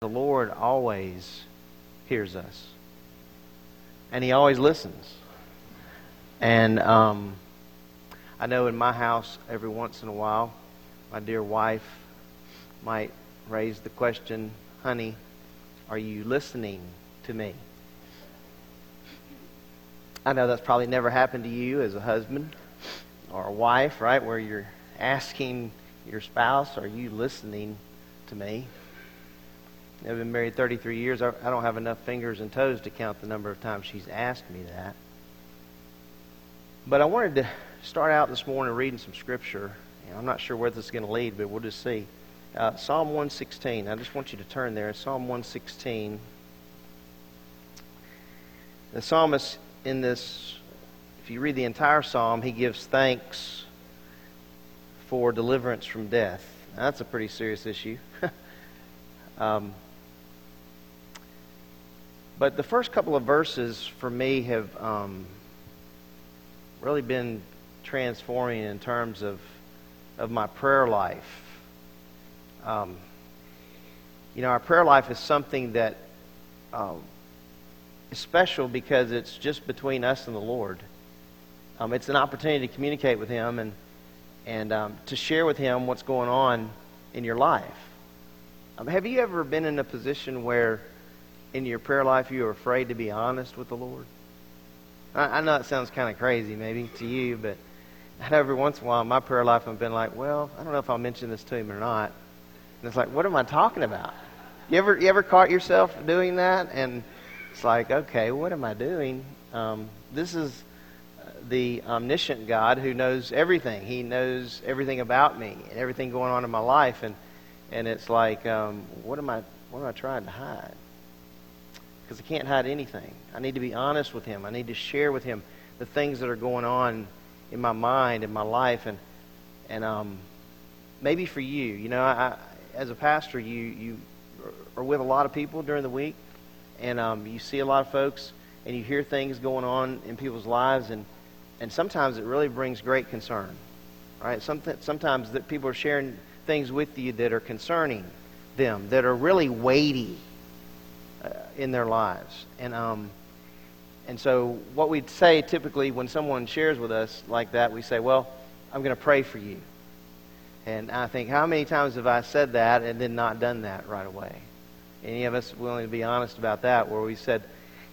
the Lord always hears us, and He always listens. And um, I know in my house, every once in a while, my dear wife might raise the question, honey, are you listening to me? I know that's probably never happened to you as a husband or a wife, right? Where you're asking your spouse, are you listening to me? I've been married 33 years. I don't have enough fingers and toes to count the number of times she's asked me that. But I wanted to start out this morning reading some scripture. I'm not sure where this is going to lead, but we'll just see. Uh, Psalm 116. I just want you to turn there. Psalm 116. The psalmist in this, if you read the entire psalm, he gives thanks for deliverance from death. Now, that's a pretty serious issue. um, but the first couple of verses for me have um, really been transforming in terms of, of my prayer life. Um, you know, our prayer life is something that um, is special because it's just between us and the Lord. Um, it's an opportunity to communicate with Him and, and um, to share with Him what's going on in your life. Um, have you ever been in a position where in your prayer life you are afraid to be honest with the Lord? I, I know it sounds kind of crazy maybe to you, but every once in a while in my prayer life I've been like, well, I don't know if I'll mention this to him or not. And it's like, what am I talking about? You ever you ever caught yourself doing that? And it's like, okay, what am I doing? Um, this is the omniscient God who knows everything. He knows everything about me and everything going on in my life. And and it's like, um, what am I what am I trying to hide? Because I can't hide anything. I need to be honest with Him. I need to share with Him the things that are going on in my mind, in my life, and and um, maybe for you, you know, I, as a pastor, you you are with a lot of people during the week, and um, you see a lot of folks, and you hear things going on in people's lives, and and sometimes it really brings great concern, right? sometimes that people are sharing things with you that are concerning them, that are really weighty in their lives. And, um, and so, what we say typically when someone shares with us like that, we say, Well, I'm going to pray for you. And I think, how many times have I said that and then not done that right away? Any of us willing to be honest about that, where we said,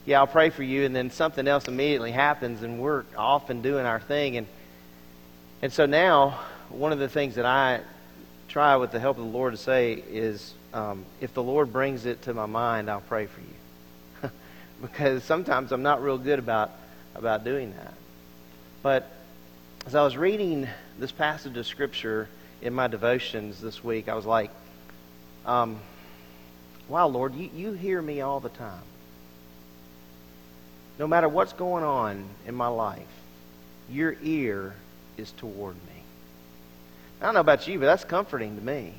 Yeah, I'll pray for you, and then something else immediately happens, and we're off and doing our thing. And, and so now, one of the things that I try with the help of the Lord to say is, um, if the Lord brings it to my mind, I'll pray for you. Because sometimes I'm not real good about, about doing that. But as I was reading this passage of Scripture in my devotions this week, I was like, um, wow, Lord, you, you hear me all the time. No matter what's going on in my life, your ear is toward me. I don't know about you, but that's comforting to me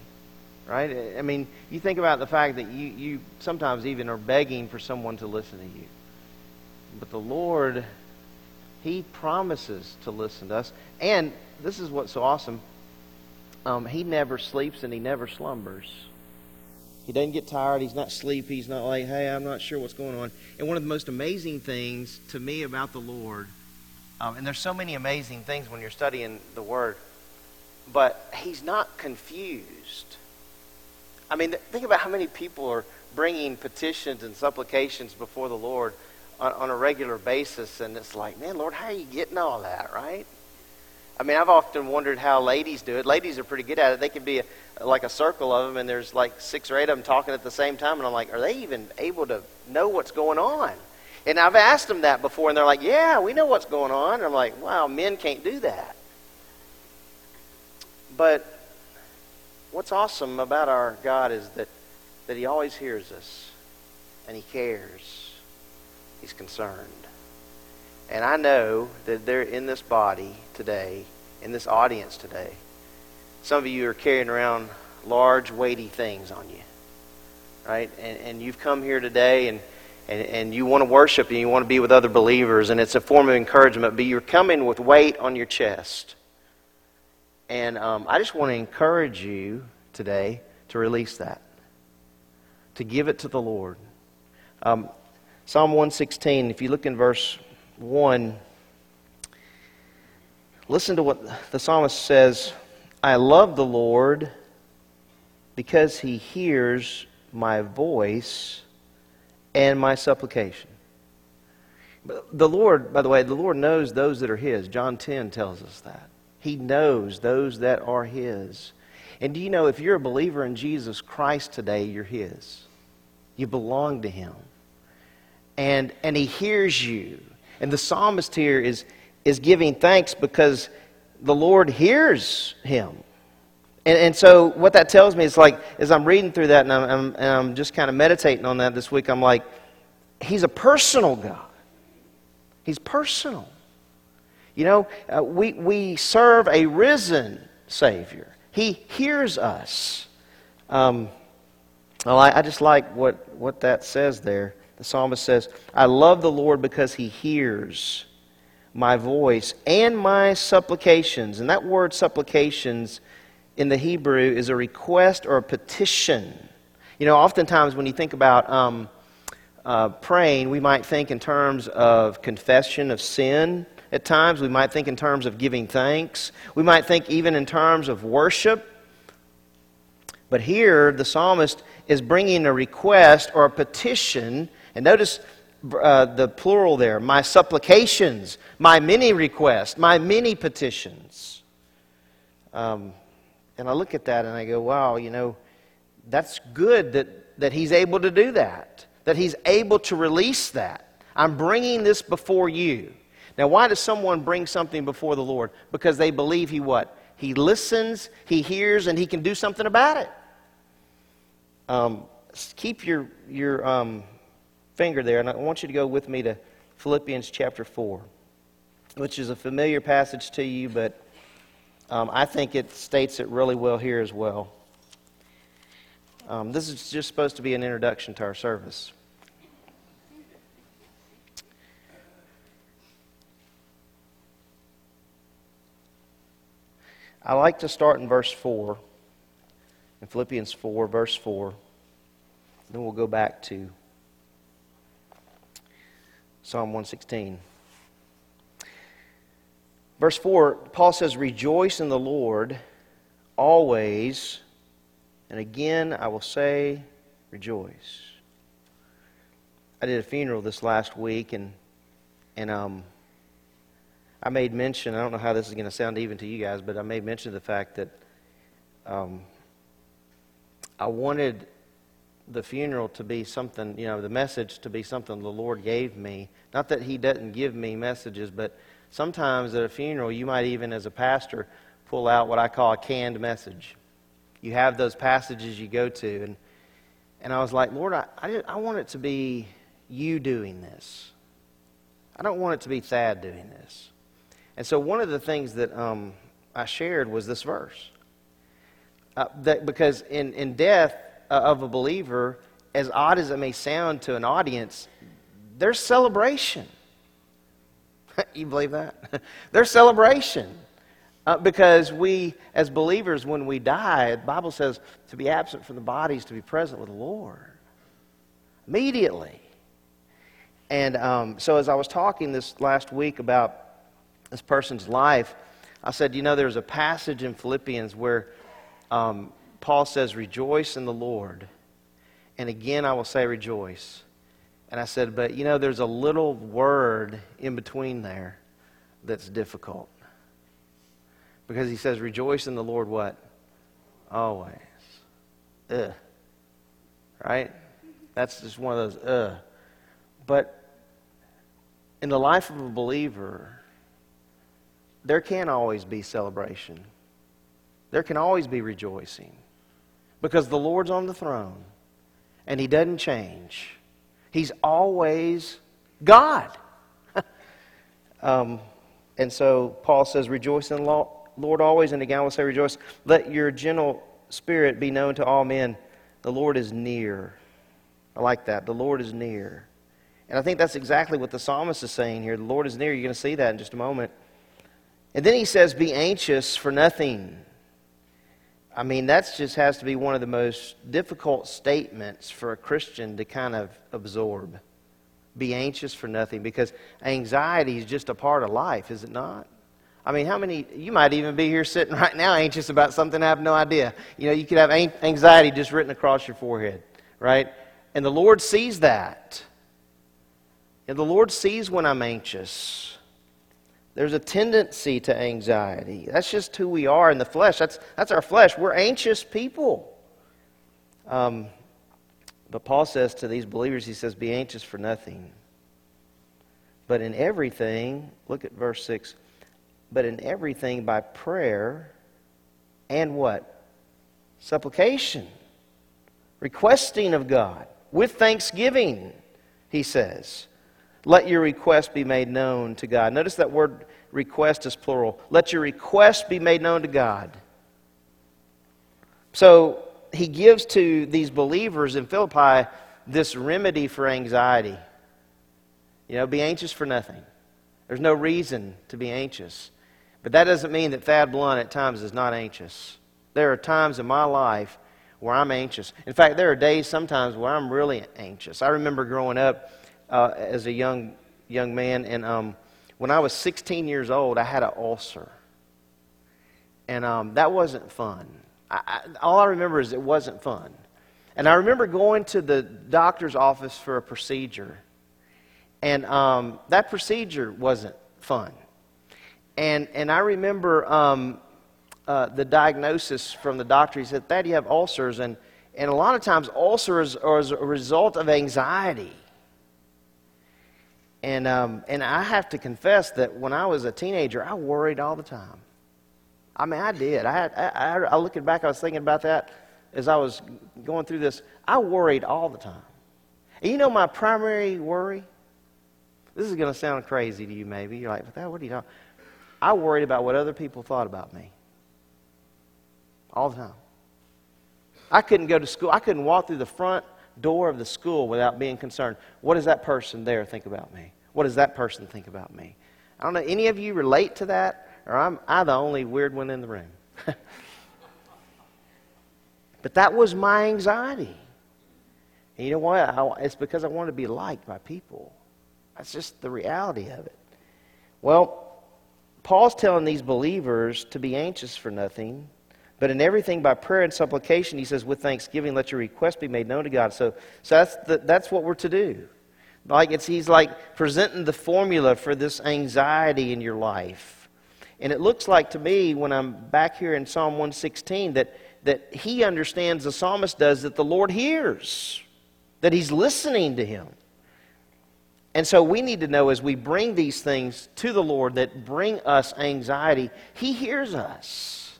right? I mean, you think about the fact that you, you sometimes even are begging for someone to listen to you. But the Lord, He promises to listen to us. And this is what's so awesome. Um, he never sleeps and He never slumbers. He doesn't get tired. He's not sleepy. He's not like, hey, I'm not sure what's going on. And one of the most amazing things to me about the Lord, um, and there's so many amazing things when you're studying the Word, but He's not confused I mean, think about how many people are bringing petitions and supplications before the Lord on, on, a regular basis, and it's like, man, Lord, how are you getting all that, right? I mean, I've often wondered how ladies do it. Ladies are pretty good at it. They can be a, like a circle of them, and there's like six or eight of them talking at the same time, and I'm like, are they even able to know what's going on? And I've asked them that before, and they're like, yeah, we know what's going on. And I'm like, wow, men can't do that. But what's awesome about our God is that, that He always hears us and He cares. He's concerned. And I know that they're in this body today, in this audience today. Some of you are carrying around large, weighty things on you. Right? And, and you've come here today and, and, and you want to worship and you want to be with other believers, and it's a form of encouragement, but you're coming with weight on your chest. And um, I just want to encourage you today to release that. to give it to the Lord. Um, Psalm 116, if you look in verse 1, listen to what the psalmist says I love the Lord because he hears my voice and my supplication. The Lord, by the way, the Lord knows those that are His. John 10 tells us that. He knows those that are His. And do you know if you're a believer in Jesus Christ today, you're His? You belong to Him. And, and He hears you. And the psalmist here is, is giving thanks because the Lord hears him. And, and so what that tells me is like, as I'm reading through that and I'm, I'm, and I'm just kind of meditating on that this week, I'm like, He's a personal God. He's personal. You know, uh, we, we serve a risen Savior. He hears us. Um, well, I, I just like what, what that says there. The psalmist says, I love the Lord because he hears my voice and my supplications. And that word supplications in the Hebrew is a request or a petition. You know, oftentimes when you think about um, uh, praying, we might think in terms of confession of sin at times. We might think in terms of giving thanks. We might think even in terms of worship. But here, the psalmist is bringing a request or a petition. And notice uh, the plural there my supplications, my many requests, my many petitions. Um, and I look at that and I go, wow, you know, that's good that, that he's able to do that, that he's able to release that. I'm bringing this before you. Now, why does someone bring something before the Lord? Because they believe he what? He listens, he hears, and he can do something about it. Um, keep your, your um, finger there, and I want you to go with me to Philippians chapter 4, which is a familiar passage to you, but um, I think it states it really well here as well. Um, this is just supposed to be an introduction to our service. I like to start in verse 4, in Philippians 4, verse 4. Then we'll go back to Psalm 116. Verse 4, Paul says, Rejoice in the Lord always. And again, I will say, Rejoice. I did a funeral this last week, and, and um, I made mention, I don't know how this is going to sound even to you guys, but I made mention of the fact that um, I wanted the funeral to be something, you know, the message to be something the Lord gave me. Not that He doesn't give me messages, but sometimes at a funeral, you might even, as a pastor, pull out what I call a canned message. You have those passages you go to, and, and I was like, Lord, I, I, I want it to be you doing this. I don't want it to be Thad doing this. And so one of the things that um, I shared was this verse. Uh, that because in, in death uh, of a believer, as odd as it may sound to an audience, there's celebration. you believe that? there's celebration. Uh, because we, as believers, when we die, the Bible says to be absent from the bodies, to be present with the Lord. Immediately. And um, so, as I was talking this last week about this person's life, I said, you know, there's a passage in Philippians where um, Paul says, Rejoice in the Lord. And again, I will say, Rejoice. And I said, But you know, there's a little word in between there that's difficult. Because he says, Rejoice in the Lord what? Always. Ugh. Right? That's just one of those, ugh. But in the life of a believer, there can always be celebration. There can always be rejoicing because the Lord's on the throne and He doesn't change. He's always God. um, and so Paul says, Rejoice in the Lord always. And again, I will say, Rejoice. Let your gentle spirit be known to all men. The Lord is near. I like that. The Lord is near. And I think that's exactly what the psalmist is saying here. The Lord is near. You're going to see that in just a moment. And then he says, Be anxious for nothing. I mean, that just has to be one of the most difficult statements for a Christian to kind of absorb. Be anxious for nothing because anxiety is just a part of life, is it not? I mean, how many, you might even be here sitting right now anxious about something, I have no idea. You know, you could have anxiety just written across your forehead, right? And the Lord sees that. And the Lord sees when I'm anxious. There's a tendency to anxiety. That's just who we are in the flesh. That's, that's our flesh. We're anxious people. Um, but Paul says to these believers, he says, Be anxious for nothing. But in everything, look at verse 6 but in everything by prayer and what? Supplication. Requesting of God with thanksgiving, he says. Let your request be made known to God. Notice that word request is plural. Let your request be made known to God. So he gives to these believers in Philippi this remedy for anxiety. You know, be anxious for nothing. There's no reason to be anxious. But that doesn't mean that Thad Blunt at times is not anxious. There are times in my life where I'm anxious. In fact, there are days sometimes where I'm really anxious. I remember growing up uh, as a young young man, and um, when I was 16 years old, I had an ulcer, and um, that wasn't fun. I, I, all I remember is it wasn't fun. And I remember going to the doctor's office for a procedure, and um, that procedure wasn't fun. And, and I remember um, uh, the diagnosis from the doctor. He said, Thad, you have ulcers. And, and a lot of times, ulcers are as a result of anxiety. And, um, and I have to confess that when I was a teenager, I worried all the time. I mean, I did. I, had, I, I, looking back, I was thinking about that as I was going through this. I worried all the time. And you know my primary worry? This is going to sound crazy to you, maybe. You're like, what are you talking I worried about what other people thought about me. All the time. I couldn't go to school. I couldn't walk through the front door of the school without being concerned. What does that person there think about me? What does that person think about me? I don't know. Any of you relate to that? Or I'm I the only weird one in the room? but that was my anxiety. And you know what? I, it's because I wanted to be liked by people. That's just the reality of it. Well, Paul's telling these believers to be anxious for nothing, but in everything by prayer and supplication, he says, with thanksgiving, let your request be made known to God. So, so that's, the, that's what we're to do. Like it's, he's like presenting the formula for this anxiety in your life. And it looks like to me, when I'm back here in Psalm 116, that, that he understands, the psalmist does, that the Lord hears, that he's listening to him. And so we need to know as we bring these things to the Lord that bring us anxiety, He hears us.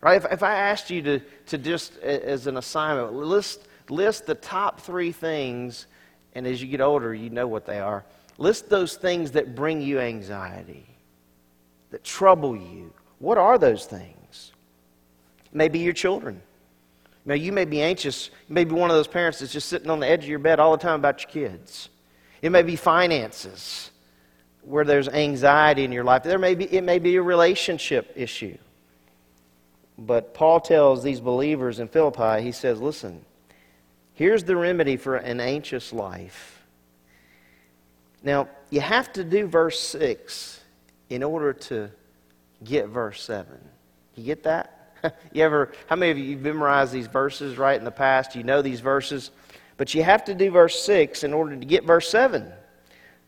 Right? If, if I asked you to, to just, as an assignment, list, list the top three things, and as you get older, you know what they are. List those things that bring you anxiety, that trouble you. What are those things? Maybe your children. Now, you may be anxious. You may be one of those parents that's just sitting on the edge of your bed all the time about your kids. It may be finances where there's anxiety in your life. There may be, it may be a relationship issue. But Paul tells these believers in Philippi, he says, listen, here's the remedy for an anxious life. Now, you have to do verse 6 in order to get verse 7. You get that? you ever, how many of you memorized these verses right in the past? You know these verses? But you have to do verse 6 in order to get verse 7.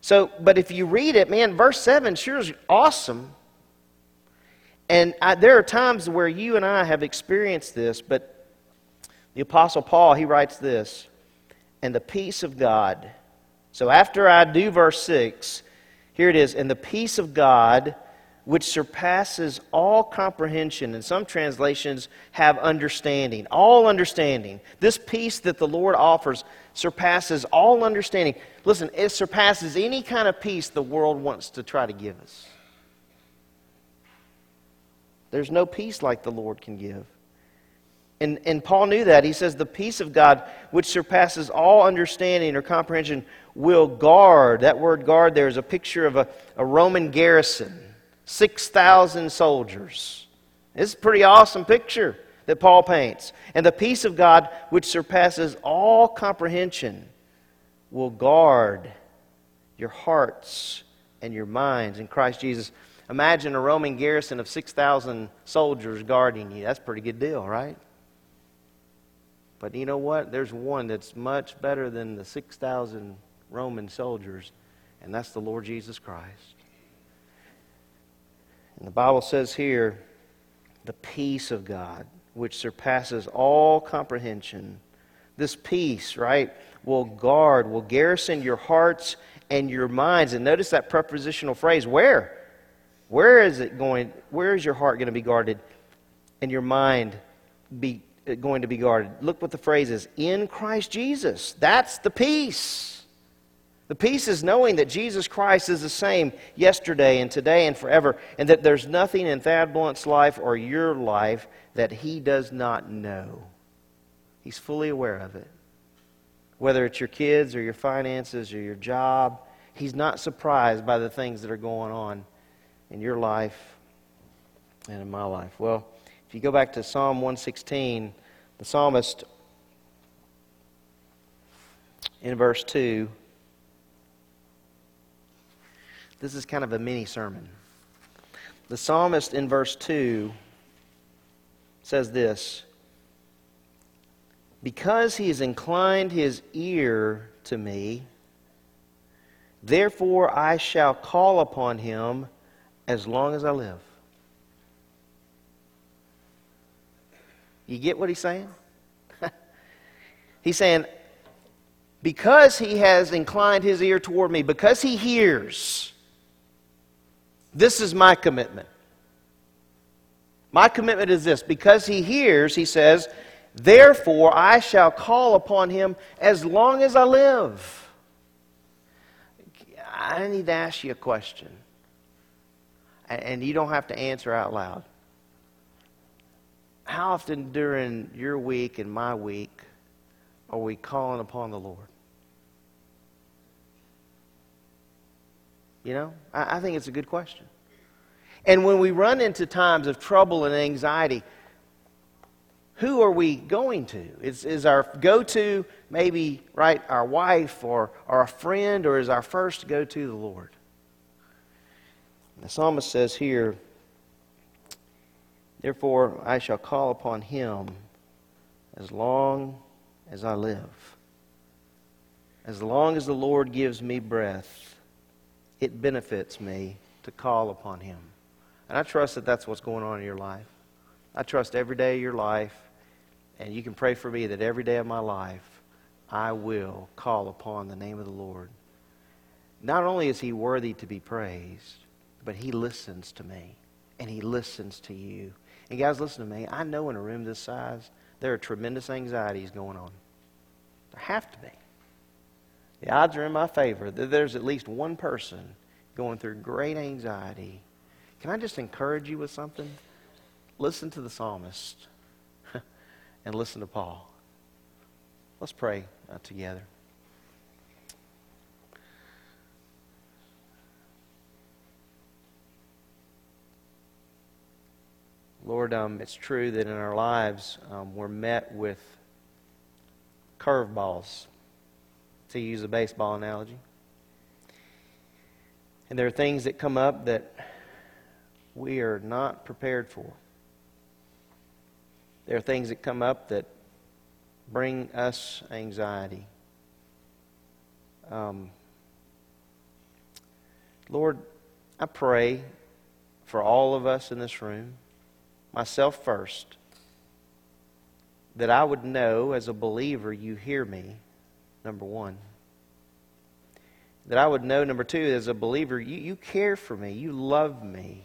So, but if you read it, man, verse 7 sure is awesome. And I, there are times where you and I have experienced this, but the Apostle Paul, he writes this, and the peace of God. So after I do verse 6, here it is, and the peace of God which surpasses all comprehension. And some translations have understanding, all understanding. This peace that the Lord offers surpasses all understanding. Listen, it surpasses any kind of peace the world wants to try to give us. There's no peace like the Lord can give. And, and Paul knew that. He says, The peace of God, which surpasses all understanding or comprehension, will guard. That word guard there is a picture of a, a Roman garrison 6,000 soldiers is a pretty awesome picture that Paul paints. And the peace of God, which surpasses all comprehension, will guard your hearts and your minds in Christ Jesus. Imagine a Roman garrison of 6,000 soldiers guarding you. That's a pretty good deal, right? But you know what? There's one that's much better than the 6,000 Roman soldiers, and that's the Lord Jesus Christ. And the Bible says here, the peace of God, which surpasses all comprehension. This peace, right, will guard, will garrison your hearts and your minds. And notice that prepositional phrase where? Where is it going? Where is your heart going to be guarded and your mind be going to be guarded? Look what the phrase is in Christ Jesus. That's the peace. The peace is knowing that Jesus Christ is the same yesterday and today and forever, and that there's nothing in Thad Blunt's life or your life that he does not know. He's fully aware of it. Whether it's your kids or your finances or your job, he's not surprised by the things that are going on in your life and in my life. Well, if you go back to Psalm 116, the psalmist in verse 2 This is kind of a mini sermon. The psalmist in verse 2 says this Because he has inclined his ear to me, therefore I shall call upon him as long as I live. You get what he's saying? he's saying, because he has inclined his ear toward me, because he hears, this is my commitment. My commitment is this because he hears, he says, Therefore I shall call upon him as long as I live. I need to ask you a question. And you don't have to answer out loud. How often during your week and my week are we calling upon the Lord? You know, I, I think it's a good question. And when we run into times of trouble and anxiety, who are we going to? Is, is our go to maybe, right, our wife or, or a friend, or is our first go to the Lord? The psalmist says here, Therefore I shall call upon him as long as I live. As long as the Lord gives me breath, it benefits me to call upon Him. And I trust that that's what's going on in your life. I trust every day of your life, and you can pray for me that every day of my life, I will call upon the name of the Lord. Not only is He worthy to be praised, but He listens to me, and He listens to you. And guys, listen to me. I know in a room this size, there are tremendous anxieties going on. There have to be. The odds are in my favor that there's at least one person going through great anxiety. Can I just encourage you with something? Listen to the psalmist and listen to Paul. Let's pray uh, together. Lord, um, it's true that in our lives um, we're met with curveballs to use a baseball analogy. And there are things that come up that we are not prepared for. There are things that come up that bring us anxiety. Um, Lord, I pray for all of us in this room, myself first, that I would know as a believer you hear me number one. That I would know, number two, as a believer, you, you care for me. You love me.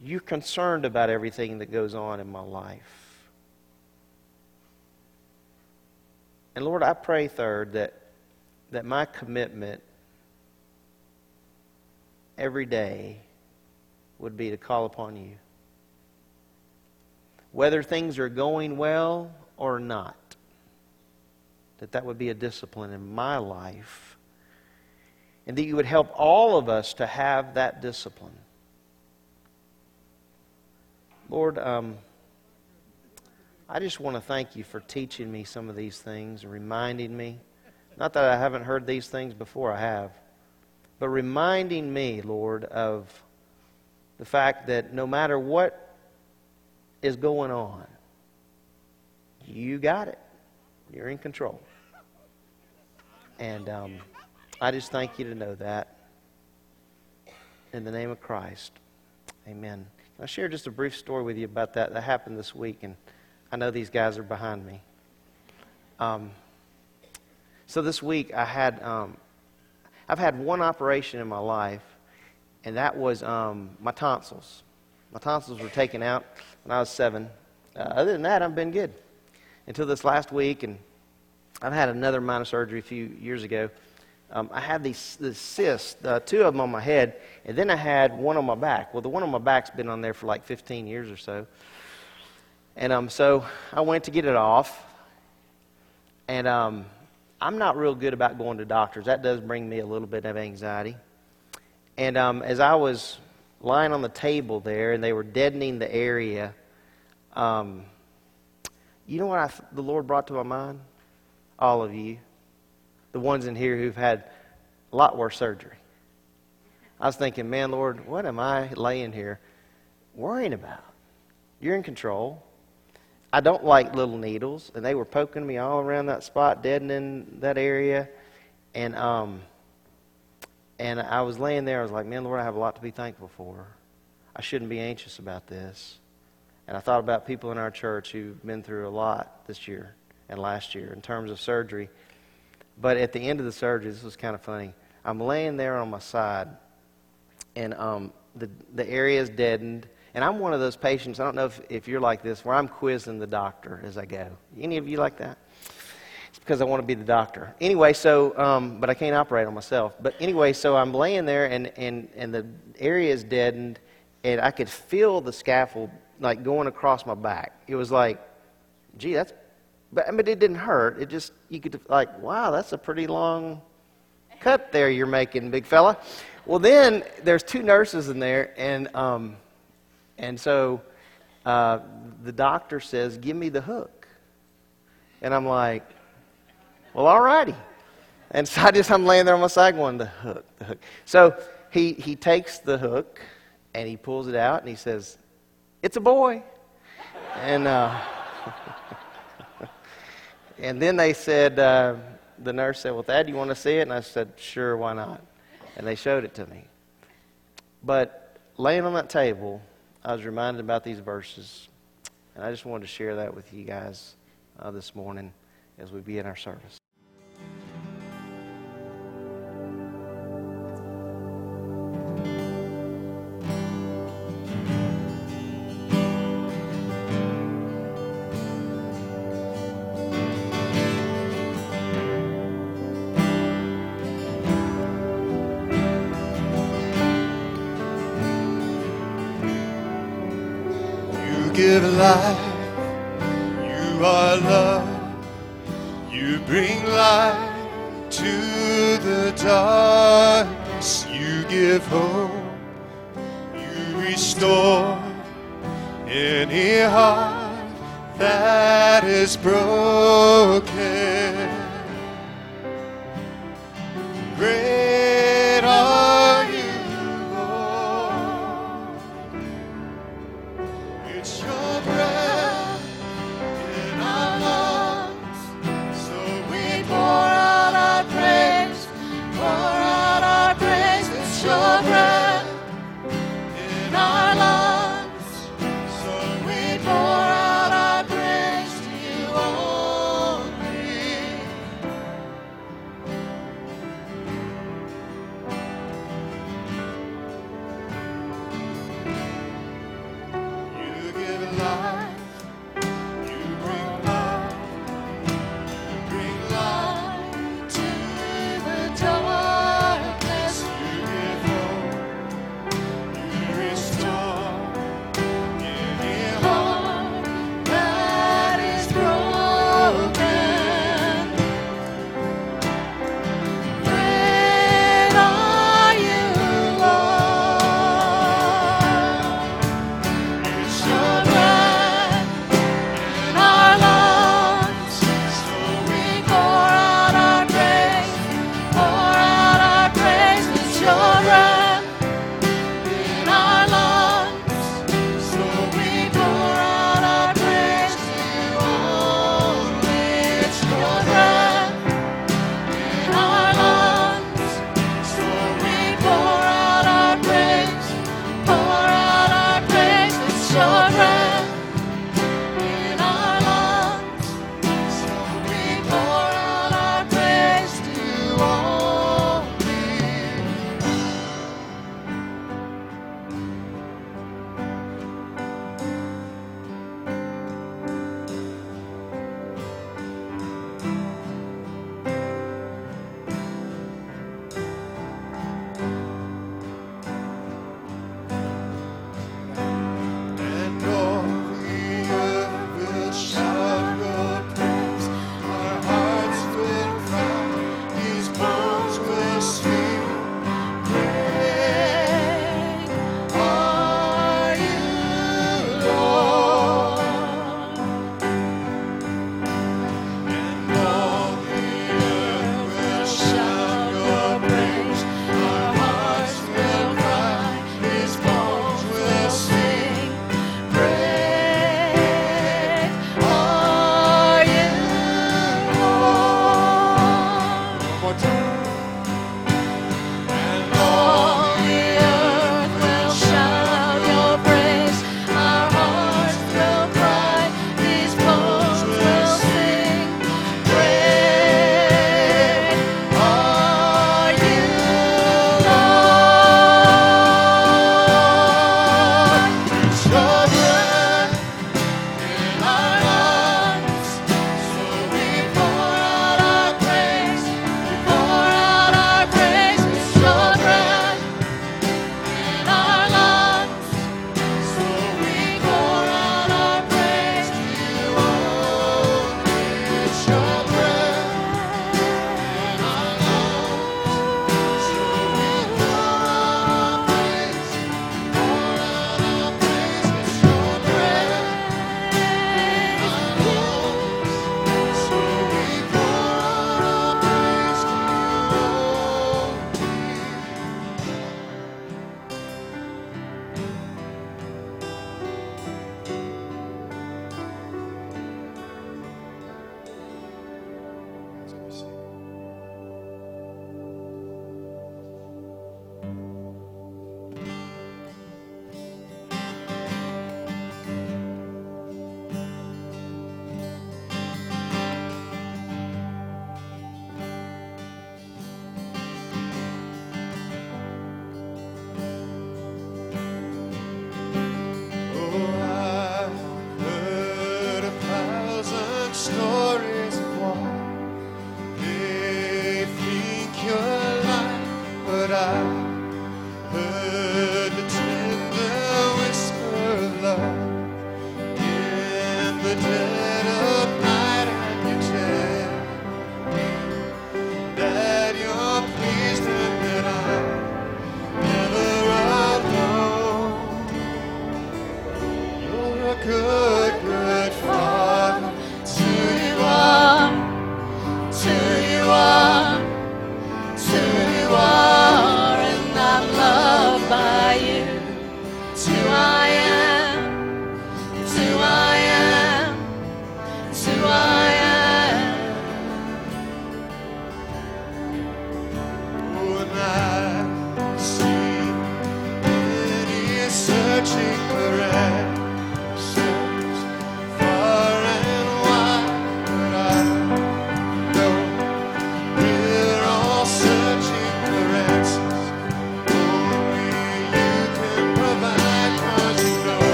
You're concerned about everything that goes on in my life. And Lord, I pray, third, that, that my commitment every day would be to call upon you. Whether things are going well or not that that would be a discipline in my life, and that you would help all of us to have that discipline. Lord, um, I just want to thank you for teaching me some of these things, and reminding me. Not that I haven't heard these things before, I have. But reminding me, Lord, of the fact that no matter what is going on, you got it. You're in control. And um, I just thank you to know that. In the name of Christ, amen. I'll share just a brief story with you about that that happened this week, and I know these guys are behind me. Um, so this week I had um, I've had one operation in my life, and that was um, my tonsils. My tonsils were taken out when I was seven. Uh, other than that, I've been good until this last week, and I've had another minor surgery a few years ago. Um, I had these, these cysts, uh, two of them on my head, and then I had one on my back. Well, the one on my back's been on there for like 15 years or so. And um, so I went to get it off, and um, I'm not real good about going to doctors. That does bring me a little bit of anxiety. And um, as I was lying on the table there and they were deadening the area, um, you know what I, the Lord brought to my mind? All of you. The ones in here who've had a lot worse surgery. I was thinking, man, Lord, what am I laying here worrying about? You're in control. I don't like little needles, and they were poking me all around that spot, deadening that area, and um, and I was laying there. I was like, man, Lord, I have a lot to be thankful for. I shouldn't be anxious about this. And I thought about people in our church who've been through a lot this year and last year in terms of surgery. But at the end of the surgery, this was kind of funny. I'm laying there on my side, and um, the the area is deadened and I'm one of those patients, I don't know if, if you're like this, where I'm quizzing the doctor as I go. Any of you like that? Because I want to be the doctor. Anyway, so, um, but I can't operate on myself. But anyway, so I'm laying there and, and, and the area is deadened, and I could feel the scaffold like going across my back. It was like, gee, that's, but, but it didn't hurt. It just, you could, like, wow, that's a pretty long cut there you're making, big fella. Well, then there's two nurses in there, and, um, and so uh, the doctor says, Give me the hook. And I'm like, Well, all righty. And so I just, I'm laying there on my side going, The hook, the hook. So he, he takes the hook and he pulls it out and he says, It's a boy. And, uh, and then they said, uh, the nurse said, Well, Thad, you want to see it? And I said, Sure, why not? And they showed it to me. But laying on that table, I was reminded about these verses, and I just wanted to share that with you guys uh, this morning as we begin our service.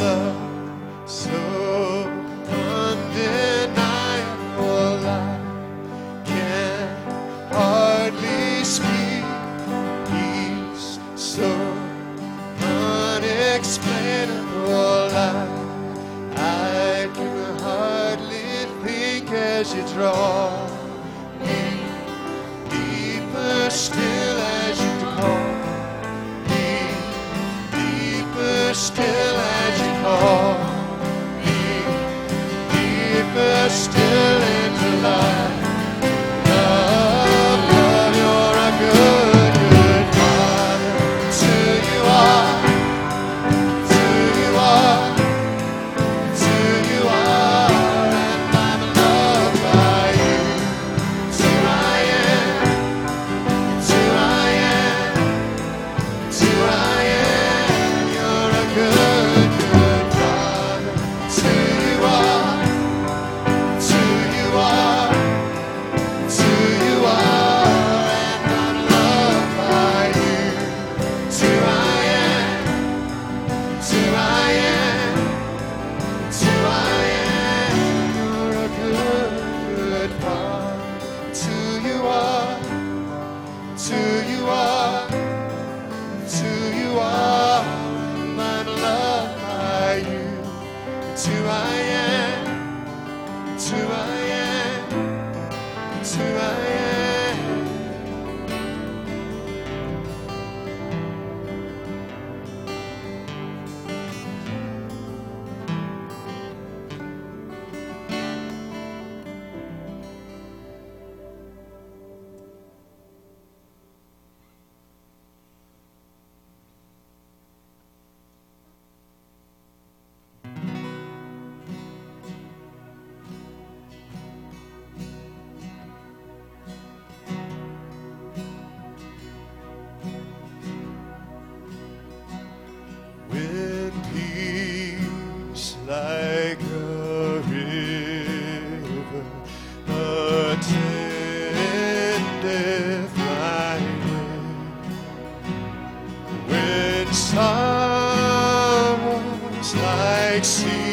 Oh, like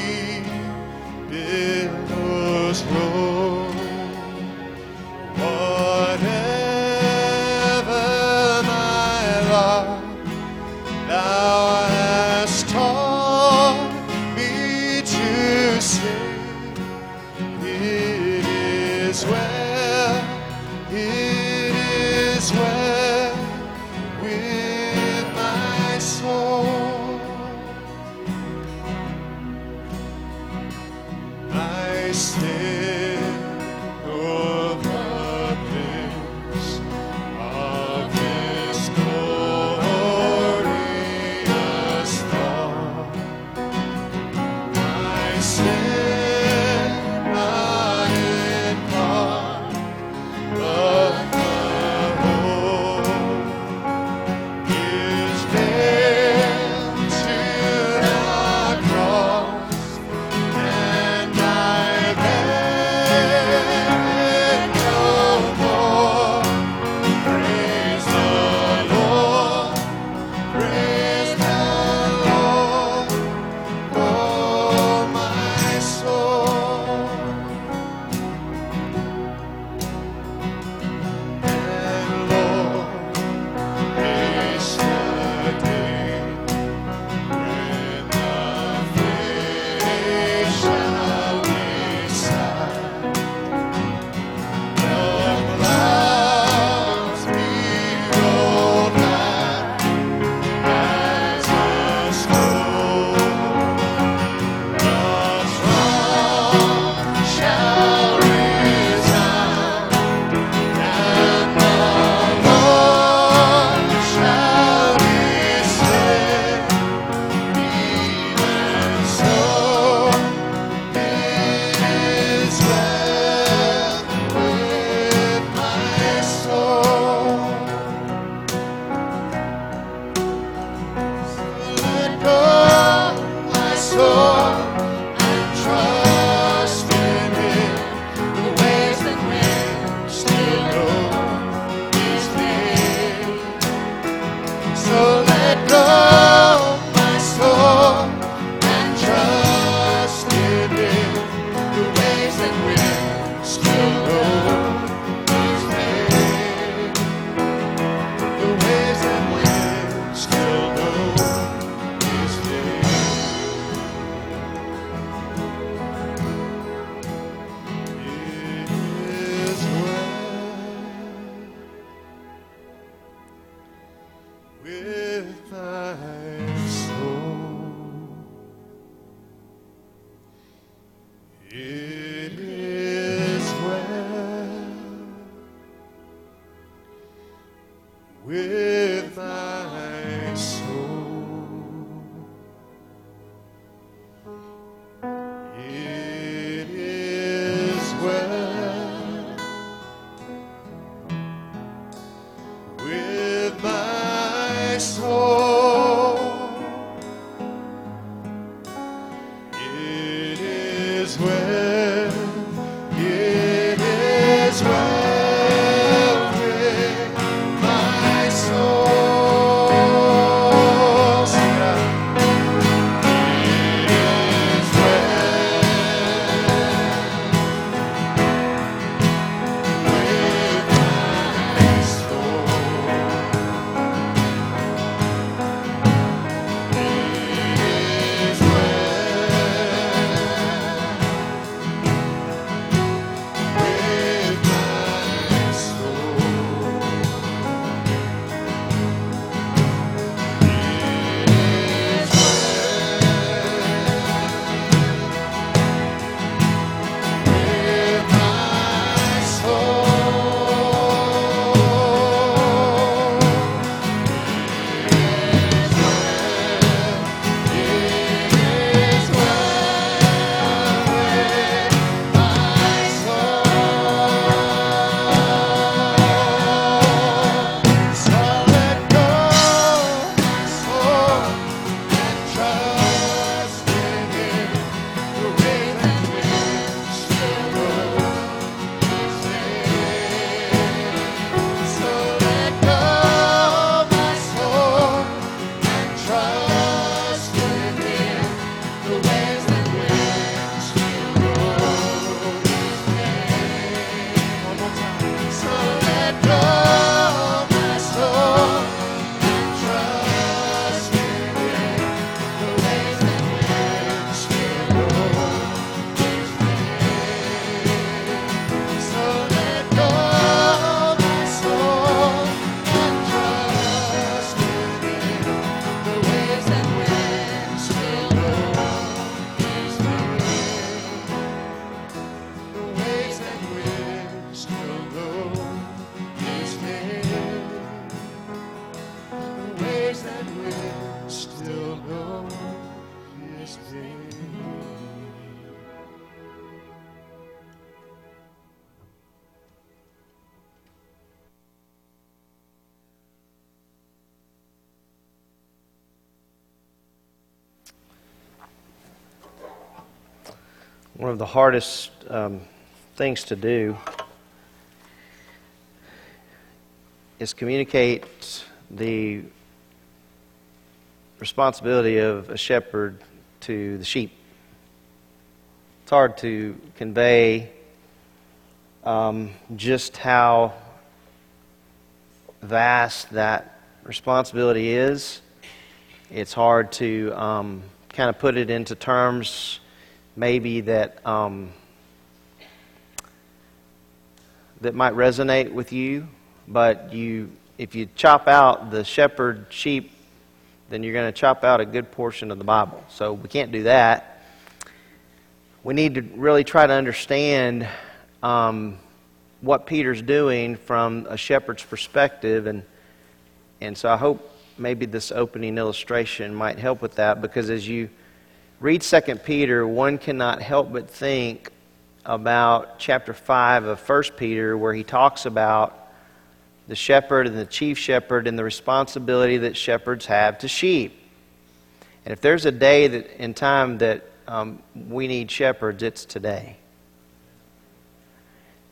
of the hardest um, things to do is communicate the responsibility of a shepherd to the sheep. It's hard to convey um, just how vast that responsibility is. It's hard to um, kind of put it into terms maybe that um, that might resonate with you, but you if you chop out the shepherd sheep, then you're going to chop out a good portion of the Bible. So we can't do that. We need to really try to understand um, what Peter's doing from a shepherd's perspective, and and so I hope maybe this opening illustration might help with that because as you read 2 Peter, one cannot help but think about chapter 5 of 1 Peter, where he talks about the shepherd and the chief shepherd and the responsibility that shepherds have to sheep. And if there's a day that in time that um, we need shepherds, it's today.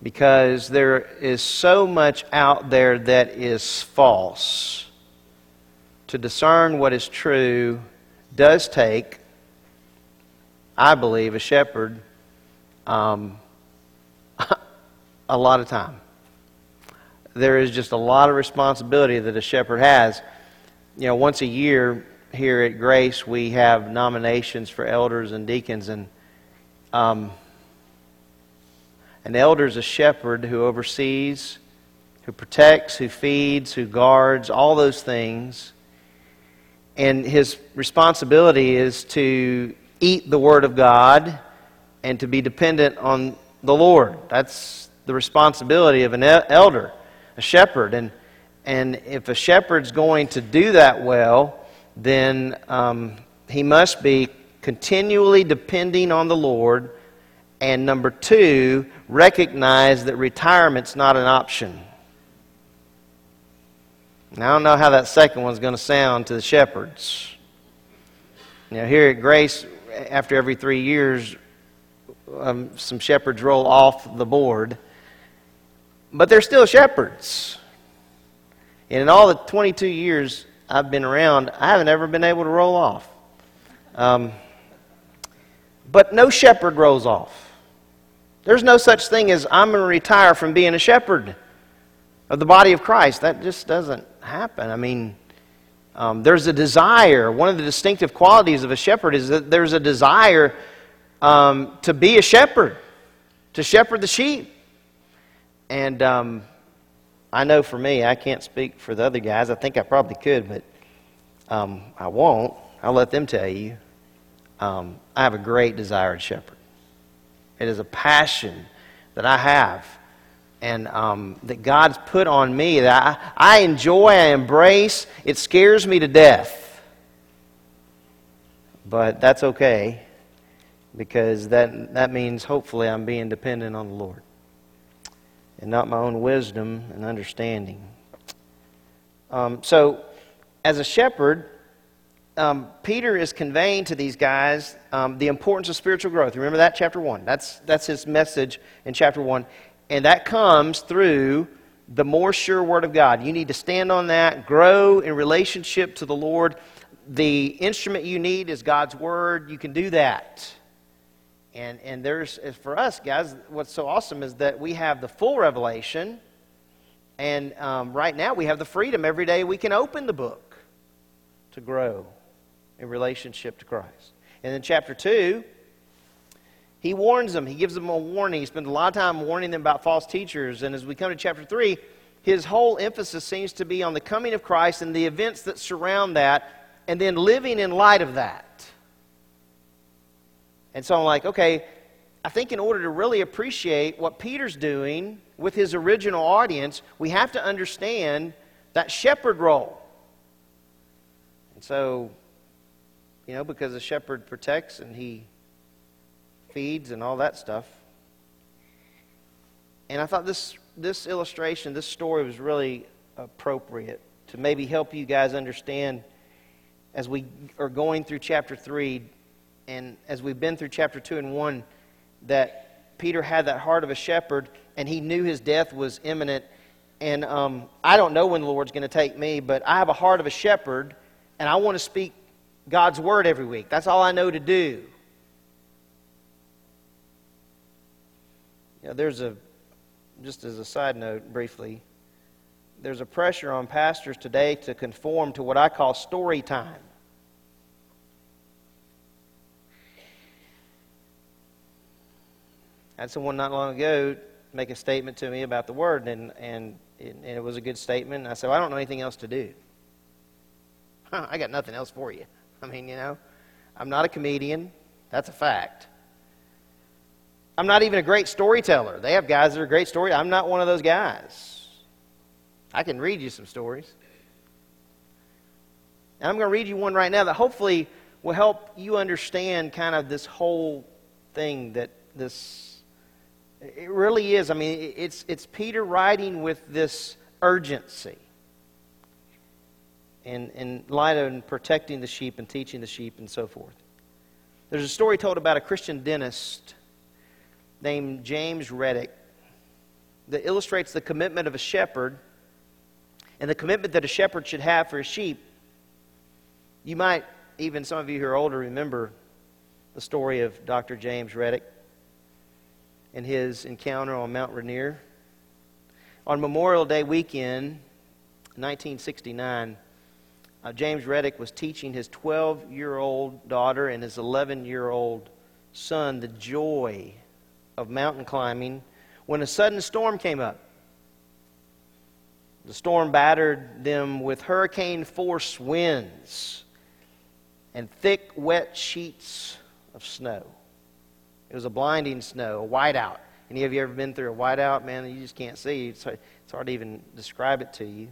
Because there is so much out there that is false. To discern what is true does take I believe, a shepherd um, a lot of time. There is just a lot of responsibility that a shepherd has. You know, once a year here at Grace, we have nominations for elders and deacons, and um, an elder is a shepherd who oversees, who protects, who feeds, who guards, all those things And his responsibility is to eat the Word of God and to be dependent on the Lord. That's the responsibility of an elder, a shepherd. And, and if a shepherd's going to do that well, then um, he must be continually depending on the Lord. And number two, recognize that retirement's not an option. Now, I don't know how that second one's going to sound to the shepherds. Now, here at Grace, after every three years, um, some shepherds roll off the board. But they're still shepherds. And in all the 22 years I've been around, I haven't ever been able to roll off. Um, but no shepherd rolls off. There's no such thing as I'm going to retire from being a shepherd of the body of Christ. That just doesn't happen. I mean, um, there's a desire. One of the distinctive qualities of a shepherd is that there's a desire um, to be a shepherd, to shepherd the sheep. And um, I know for me, I can't speak for the other guys. I think I probably could, but um, I won't. I'll let them tell you. Um, I have a great desire to shepherd. It is a passion that I have and um, that God's put on me that I, I enjoy, I embrace. It scares me to death. But that's okay because that, that means hopefully I'm being dependent on the Lord and not my own wisdom and understanding. Um, so, as a shepherd, um, Peter is conveying to these guys um, the importance of spiritual growth. Remember that, chapter 1? That's, that's his message in chapter 1. And that comes through the more sure Word of God. You need to stand on that, grow in relationship to the Lord. The instrument you need is God's Word. You can do that. And, and there's, for us, guys, what's so awesome is that we have the full revelation. And um, right now, we have the freedom every day we can open the book to grow in relationship to Christ. And then, chapter 2, he warns them. He gives them a warning. He spends a lot of time warning them about false teachers. And as we come to chapter 3, his whole emphasis seems to be on the coming of Christ and the events that surround that, and then living in light of that. And so I'm like, okay, I think in order to really appreciate what Peter's doing with his original audience, we have to understand that shepherd role. And so, you know, because the shepherd protects and he feeds and all that stuff. And I thought this, this illustration, this story was really appropriate to maybe help you guys understand as we are going through chapter 3 and as we've been through chapter 2 and 1 that Peter had that heart of a shepherd and he knew his death was imminent. And um, I don't know when the Lord's going to take me, but I have a heart of a shepherd and I want to speak God's word every week. That's all I know to do. You know, there's a, just as a side note briefly, there's a pressure on pastors today to conform to what I call story time. I had someone not long ago make a statement to me about the word, and, and, and it was a good statement. I said, well, I don't know anything else to do. Huh, I got nothing else for you. I mean, you know, I'm not a comedian. That's a fact. I'm not even a great storyteller. They have guys that are great story. I'm not one of those guys. I can read you some stories. And I'm going to read you one right now that hopefully will help you understand kind of this whole thing that this it really is. I mean, it's it's Peter writing with this urgency. In, in light of protecting the sheep and teaching the sheep and so forth. There's a story told about a Christian dentist named James Reddick that illustrates the commitment of a shepherd and the commitment that a shepherd should have for his sheep. You might, even some of you who are older, remember the story of Dr. James Reddick and his encounter on Mount Rainier. On Memorial Day weekend, 1969, uh, James Reddick was teaching his 12 year old daughter and his 11 year old son the joy of mountain climbing when a sudden storm came up. The storm battered them with hurricane force winds and thick, wet sheets of snow. It was a blinding snow, a whiteout. Any of you ever been through a whiteout? Man, you just can't see. It's hard, it's hard to even describe it to you.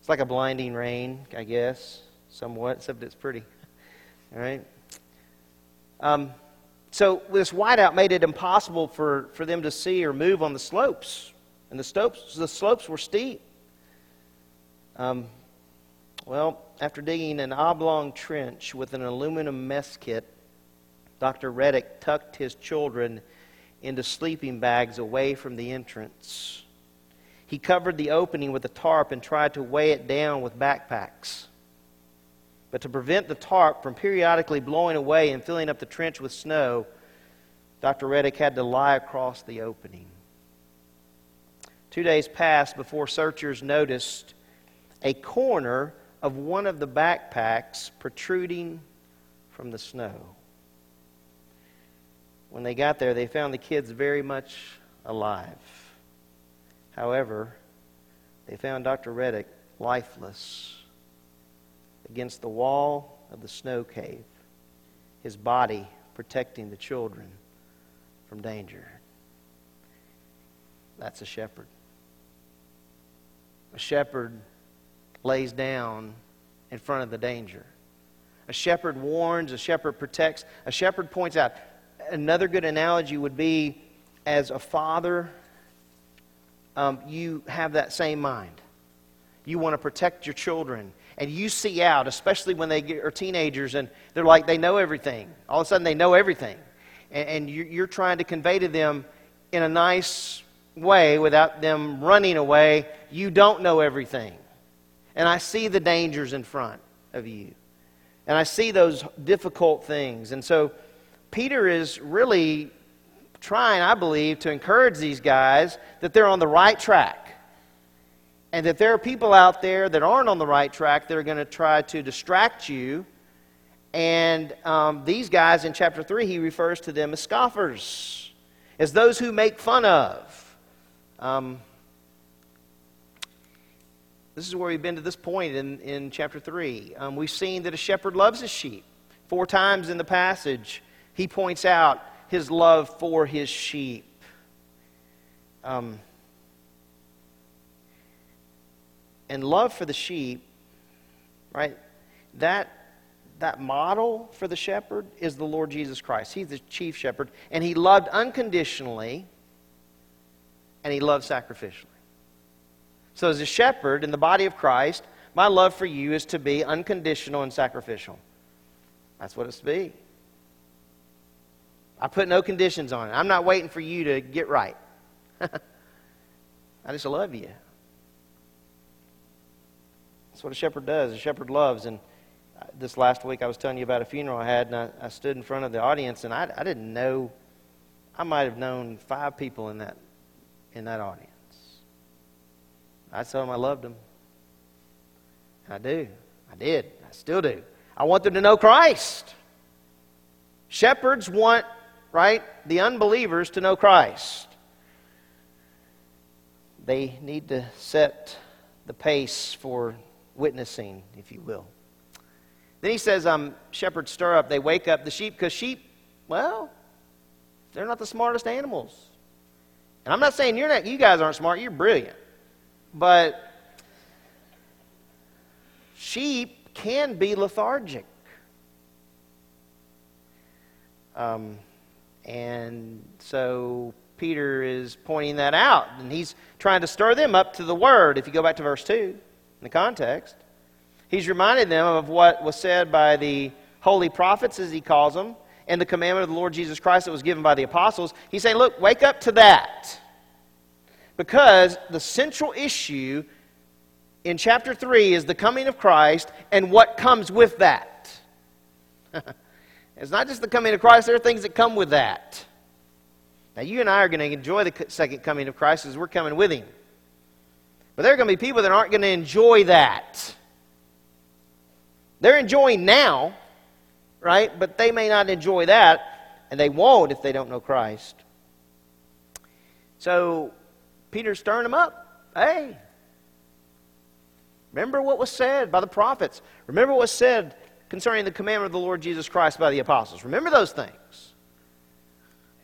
It's like a blinding rain, I guess, somewhat, except it's pretty. All right? Um, so this whiteout made it impossible for, for them to see or move on the slopes. And the slopes, the slopes were steep. Um, well, after digging an oblong trench with an aluminum mess kit, Dr. Reddick tucked his children into sleeping bags away from the entrance. He covered the opening with a tarp and tried to weigh it down with backpacks. But to prevent the tarp from periodically blowing away and filling up the trench with snow, Dr. Reddick had to lie across the opening. Two days passed before searchers noticed a corner of one of the backpacks protruding from the snow. When they got there, they found the kids very much alive. However, they found Dr. Reddick lifeless against the wall of the snow cave, his body protecting the children from danger. That's a shepherd. A shepherd lays down in front of the danger. A shepherd warns, a shepherd protects, a shepherd points out. Another good analogy would be as a father, um, you have that same mind. You want to protect your children. And you see out, especially when they get, are teenagers and they're like, they know everything. All of a sudden, they know everything. And, and you're trying to convey to them in a nice way without them running away, you don't know everything. And I see the dangers in front of you. And I see those difficult things. And so Peter is really trying, I believe, to encourage these guys that they're on the right track. And that there are people out there that aren't on the right track that are going to try to distract you. And um, these guys in chapter 3, he refers to them as scoffers, as those who make fun of. Um, this is where we've been to this point in, in chapter 3. Um, we've seen that a shepherd loves his sheep. Four times in the passage, he points out his love for his sheep. Um, and love for the sheep, right? That, that model for the shepherd is the Lord Jesus Christ. He's the chief shepherd, and he loved unconditionally, and he loved sacrificially. So, as a shepherd in the body of Christ, my love for you is to be unconditional and sacrificial. That's what it's to be. I put no conditions on it. I'm not waiting for you to get right. I just love you. That's what a shepherd does. A shepherd loves. And uh, this last week, I was telling you about a funeral I had, and I, I stood in front of the audience, and I, I didn't know. I might have known five people in that in that audience. I told them I loved them. I do. I did. I still do. I want them to know Christ. Shepherds want, right, the unbelievers to know Christ. They need to set the pace for witnessing, if you will. Then he says, um, shepherds stir up. They wake up the sheep because sheep, well, they're not the smartest animals. And I'm not saying you're not, you guys aren't smart. You're brilliant. But sheep can be lethargic. Um, and so Peter is pointing that out, and he's trying to stir them up to the word. If you go back to verse 2, in the context, he's reminding them of what was said by the holy prophets, as he calls them, and the commandment of the Lord Jesus Christ that was given by the apostles. He's saying, Look, wake up to that. Because the central issue in chapter 3 is the coming of Christ and what comes with that. it's not just the coming of Christ, there are things that come with that. Now, you and I are going to enjoy the second coming of Christ as we're coming with Him. But there are going to be people that aren't going to enjoy that. They're enjoying now, right? But they may not enjoy that, and they won't if they don't know Christ. So, Peter's stirring them up. Hey, remember what was said by the prophets. Remember what was said concerning the commandment of the Lord Jesus Christ by the apostles. Remember those things.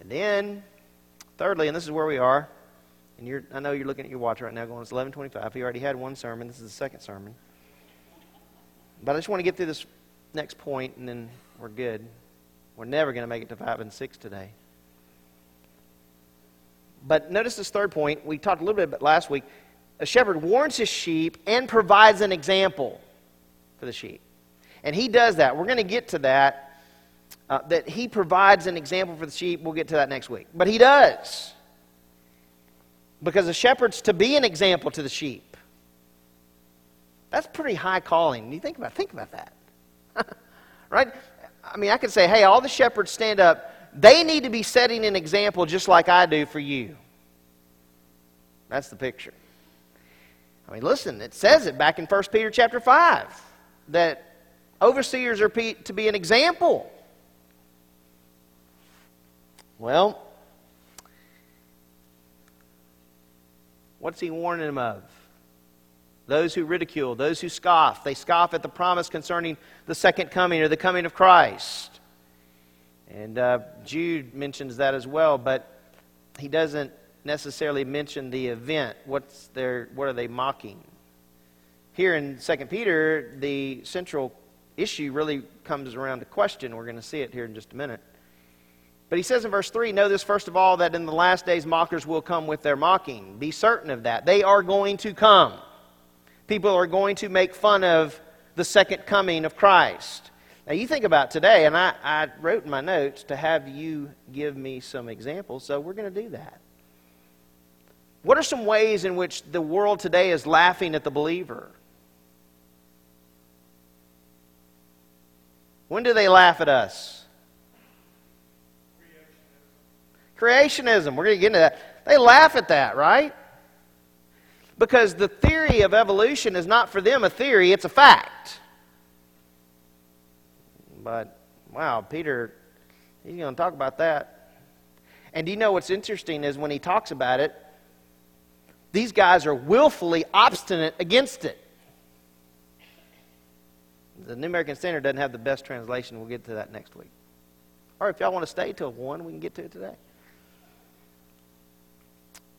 And then, thirdly, and this is where we are, and you're, I know you're looking at your watch right now going, it's 1125. He already had one sermon. This is the second sermon. But I just want to get through this next point, and then we're good. We're never going to make it to 5 and 6 today. But notice this third point. We talked a little bit about last week. A shepherd warns his sheep and provides an example for the sheep. And he does that. We're going to get to that. Uh, that he provides an example for the sheep. We'll get to that next week. But he does. Because the shepherd's to be an example to the sheep. That's pretty high calling. You think about think about that. right? I mean, I could say, hey, all the shepherds stand up. They need to be setting an example just like I do for you. That's the picture. I mean, listen, it says it back in 1 Peter chapter 5 that overseers are to be an example. Well, what's he warning them of? Those who ridicule, those who scoff. They scoff at the promise concerning the second coming or the coming of Christ. And uh, Jude mentions that as well, but he doesn't necessarily mention the event. What's their, what are they mocking? Here in 2 Peter, the central issue really comes around to question. We're going to see it here in just a minute. But he says in verse 3 Know this first of all, that in the last days mockers will come with their mocking. Be certain of that. They are going to come. People are going to make fun of the second coming of Christ. Now, you think about today, and I, I wrote in my notes to have you give me some examples, so we're going to do that. What are some ways in which the world today is laughing at the believer? When do they laugh at us? Creationism. We're going to get into that. They laugh at that, right? Because the theory of evolution is not for them a theory, it's a fact. But, wow, Peter, he's going to talk about that. And do you know what's interesting is when he talks about it, these guys are willfully obstinate against it. The New American Standard doesn't have the best translation. We'll get to that next week. Or if y'all want to stay till 1, we can get to it today.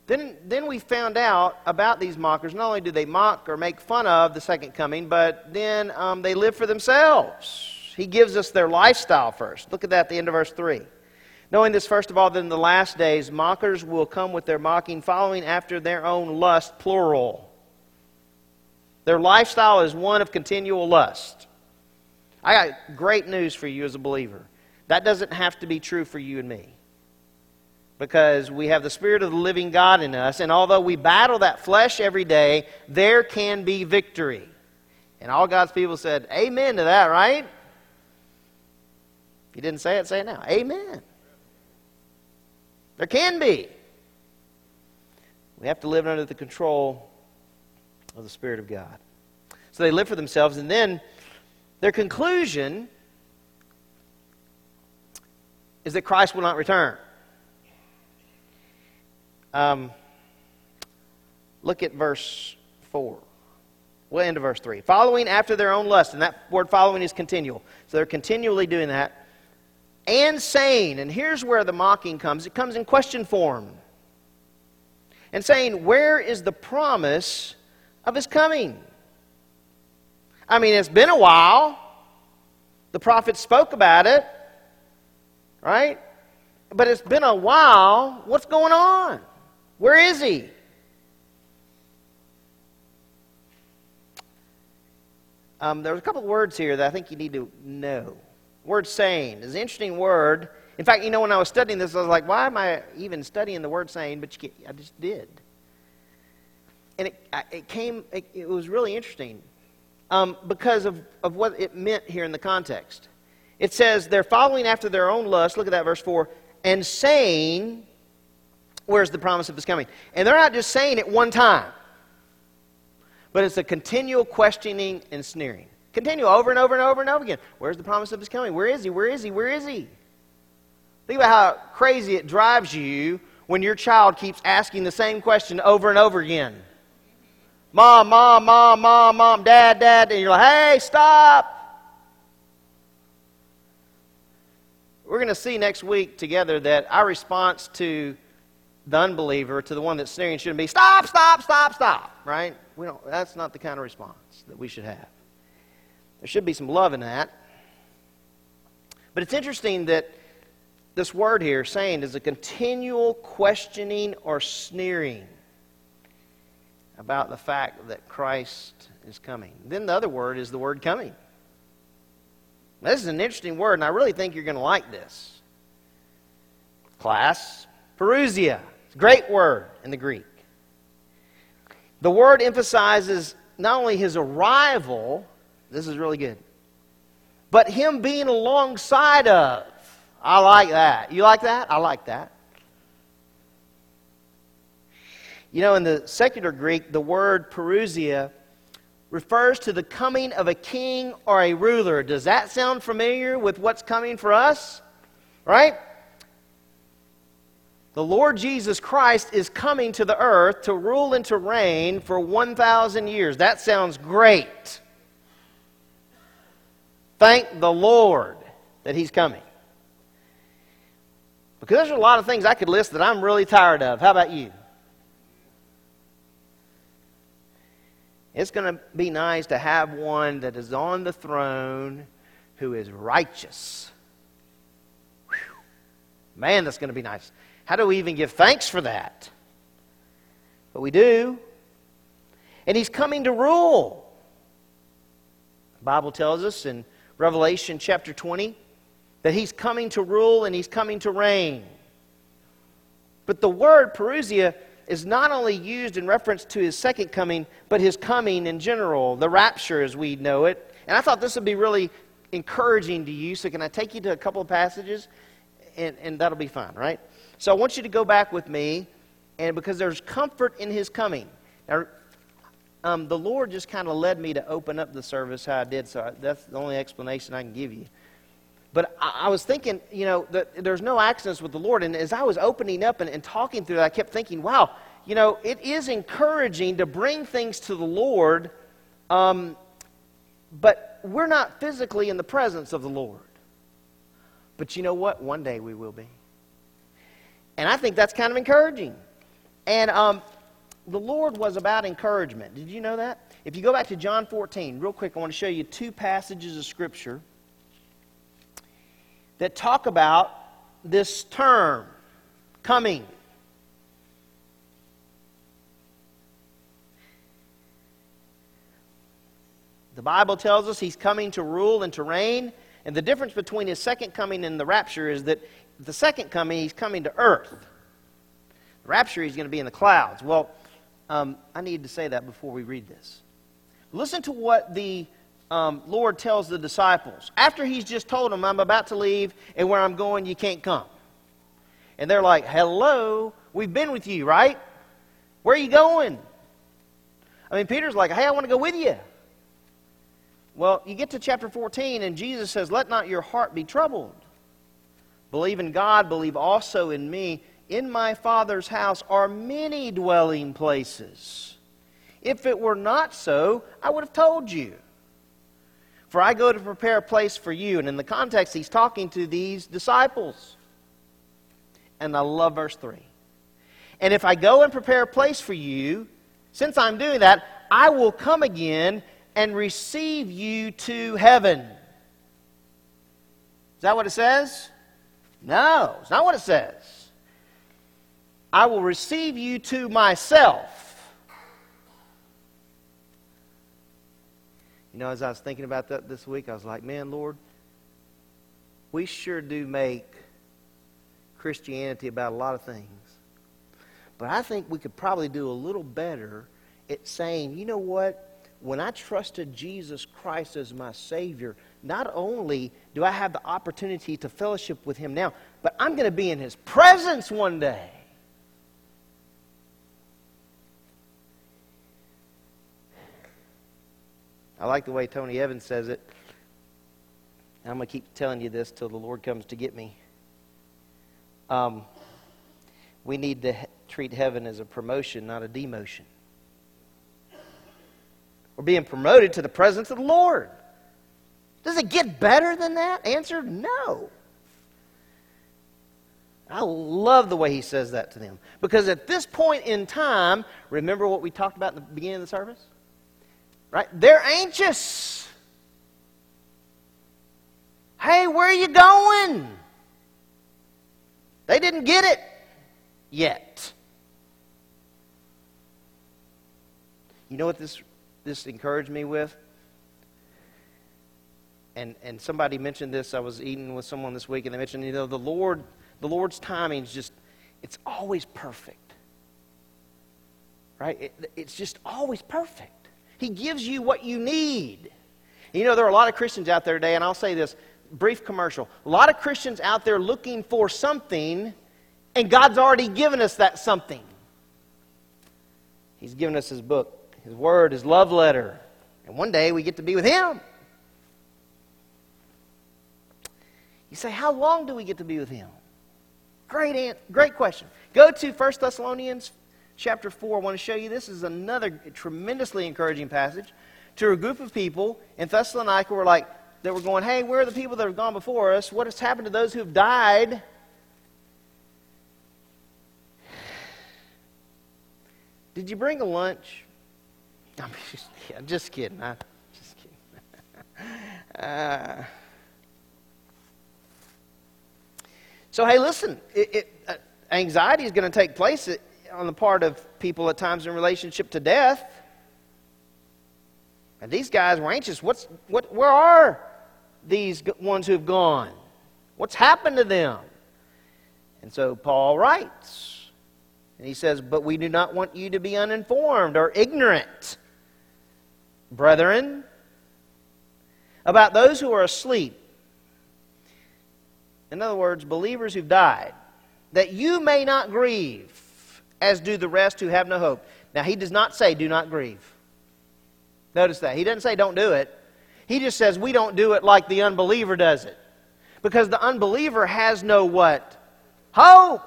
Then, then we found out about these mockers. Not only do they mock or make fun of the second coming, but then um, they live for themselves. He gives us their lifestyle first. Look at that at the end of verse 3. Knowing this, first of all, that in the last days mockers will come with their mocking, following after their own lust, plural. Their lifestyle is one of continual lust. I got great news for you as a believer. That doesn't have to be true for you and me because we have the Spirit of the living God in us, and although we battle that flesh every day, there can be victory. And all God's people said, Amen to that, right? If you didn't say it, say it now. Amen. There can be. We have to live under the control of the Spirit of God. So they live for themselves, and then their conclusion is that Christ will not return. Um, look at verse 4. We'll end of verse 3. Following after their own lust, and that word following is continual. So they're continually doing that. And saying, and here's where the mocking comes it comes in question form. And saying, Where is the promise of his coming? I mean, it's been a while. The prophet spoke about it, right? But it's been a while. What's going on? Where is he? Um, there's a couple of words here that I think you need to know. Word saying is an interesting word. In fact, you know, when I was studying this, I was like, why am I even studying the word saying? But I just did. And it, it came, it, it, was really interesting um, because of, of what it meant here in the context. It says, they're following after their own lust. Look at that, verse 4. And saying, Where's the promise of his coming? And they're not just saying it one time, but it's a continual questioning and sneering. Continue over and over and over and over again. Where's the promise of his coming? Where is he? Where is he? Where is he? Think about how crazy it drives you when your child keeps asking the same question over and over again. Mom, mom, mom, mom, mom, dad, dad, and you're like, hey, stop. we're going to see next week together that our response to the unbeliever, to the one that's sneering, shouldn't be stop, stop, stop, stop, right? We don't, that's not the kind of response that we should have. There should be some love in that. But it's interesting that this word here, saying, is a continual questioning or sneering about the fact that Christ is coming. Then the other word is the word coming. This is an interesting word, and I really think you're going to like this. Class, parousia. Great word in the Greek. The word emphasizes not only his arrival, this is really good, but him being alongside of. I like that. You like that? I like that. You know, in the secular Greek, the word parousia refers to the coming of a king or a ruler. Does that sound familiar with what's coming for us? Right? The Lord Jesus Christ is coming to the earth to rule and to reign for 1,000 years. That sounds great. Thank the Lord that He's coming. Because there's a lot of things I could list that I'm really tired of. How about you? It's going to be nice to have one that is on the throne who is righteous. Whew. Man, that's going to be nice. How do we even give thanks for that? But we do. And he's coming to rule. The Bible tells us in Revelation chapter 20 that he's coming to rule and he's coming to reign. But the word parousia is not only used in reference to his second coming, but his coming in general, the rapture as we know it. And I thought this would be really encouraging to you. So, can I take you to a couple of passages? And, and that'll be fine, right? So, I want you to go back with me, and because there's comfort in his coming. Now, um, the Lord just kind of led me to open up the service how I did, so I, that's the only explanation I can give you. But I, I was thinking, you know, there's no accidents with the Lord. And as I was opening up and, and talking through it, I kept thinking, wow, you know, it is encouraging to bring things to the Lord, um, but we're not physically in the presence of the Lord. But you know what? One day we will be. And I think that's kind of encouraging. And um, the Lord was about encouragement. Did you know that? If you go back to John 14, real quick, I want to show you two passages of Scripture that talk about this term coming. The Bible tells us he's coming to rule and to reign. And the difference between his second coming and the rapture is that the second coming, he's coming to earth. The rapture, he's going to be in the clouds. Well, um, I need to say that before we read this. Listen to what the um, Lord tells the disciples after he's just told them, I'm about to leave, and where I'm going, you can't come. And they're like, Hello, we've been with you, right? Where are you going? I mean, Peter's like, Hey, I want to go with you. Well, you get to chapter 14, and Jesus says, Let not your heart be troubled. Believe in God, believe also in me. In my Father's house are many dwelling places. If it were not so, I would have told you. For I go to prepare a place for you. And in the context, he's talking to these disciples. And I love verse 3. And if I go and prepare a place for you, since I'm doing that, I will come again and receive you to heaven. Is that what it says? No, it's not what it says. I will receive you to myself You know, as I was thinking about that this week, I was like, man, Lord, we sure do make Christianity about a lot of things. But I think we could probably do a little better at saying, you know what? When I trusted Jesus Christ as my Savior, not only do I have the opportunity to fellowship with Him now, but I'm going to be in His presence one day. I like the way Tony Evans says it. I'm going to keep telling you this till the Lord comes to get me. Um, we need to he- treat heaven as a promotion, not a demotion. We're being promoted to the presence of the Lord. Does it get better than that? Answer no. I love the way he says that to them. Because at this point in time, remember what we talked about in the beginning of the service? Right? They're anxious. Hey, where are you going? They didn't get it yet. You know what this, this encouraged me with? And, and somebody mentioned this. I was eating with someone this week, and they mentioned, you know, the Lord the Lord's timing is just, it's always perfect. Right? It, it's just always perfect. He gives you what you need. You know, there are a lot of Christians out there today, and I'll say this brief commercial. A lot of Christians out there looking for something, and God's already given us that something. He's given us His book, His Word, His love letter. And one day we get to be with Him. You say, How long do we get to be with Him? Great, great question. Go to 1 Thessalonians chapter 4. I want to show you this is another tremendously encouraging passage to a group of people in Thessalonica who were like, that were going, hey, where are the people that have gone before us? What has happened to those who have died? Did you bring a lunch? I'm just, just kidding. I'm just kidding. uh, So, hey, listen, it, it, uh, anxiety is going to take place on the part of people at times in relationship to death. And these guys were anxious. What's, what, where are these ones who've gone? What's happened to them? And so Paul writes, and he says, But we do not want you to be uninformed or ignorant, brethren, about those who are asleep in other words, believers who've died, that you may not grieve as do the rest who have no hope. Now, he does not say, do not grieve. Notice that. He doesn't say, don't do it. He just says, we don't do it like the unbeliever does it. Because the unbeliever has no what? Hope.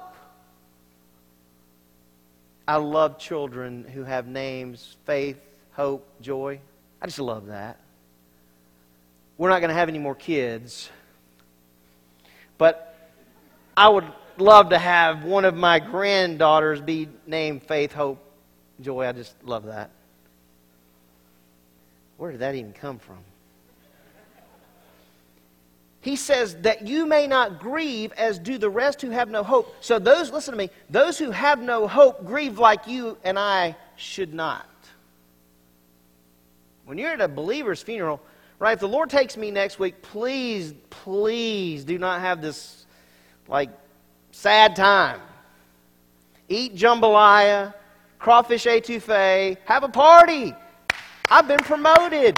I love children who have names faith, hope, joy. I just love that. We're not going to have any more kids but I would love to have one of my granddaughters be named Faith, Hope, Joy. I just love that. Where did that even come from? He says that you may not grieve as do the rest who have no hope. So, those, listen to me, those who have no hope grieve like you and I should not. When you're at a believer's funeral, Right? If the Lord takes me next week, please, please do not have this like sad time. Eat jambalaya, crawfish etouffee, have a party. I've been promoted.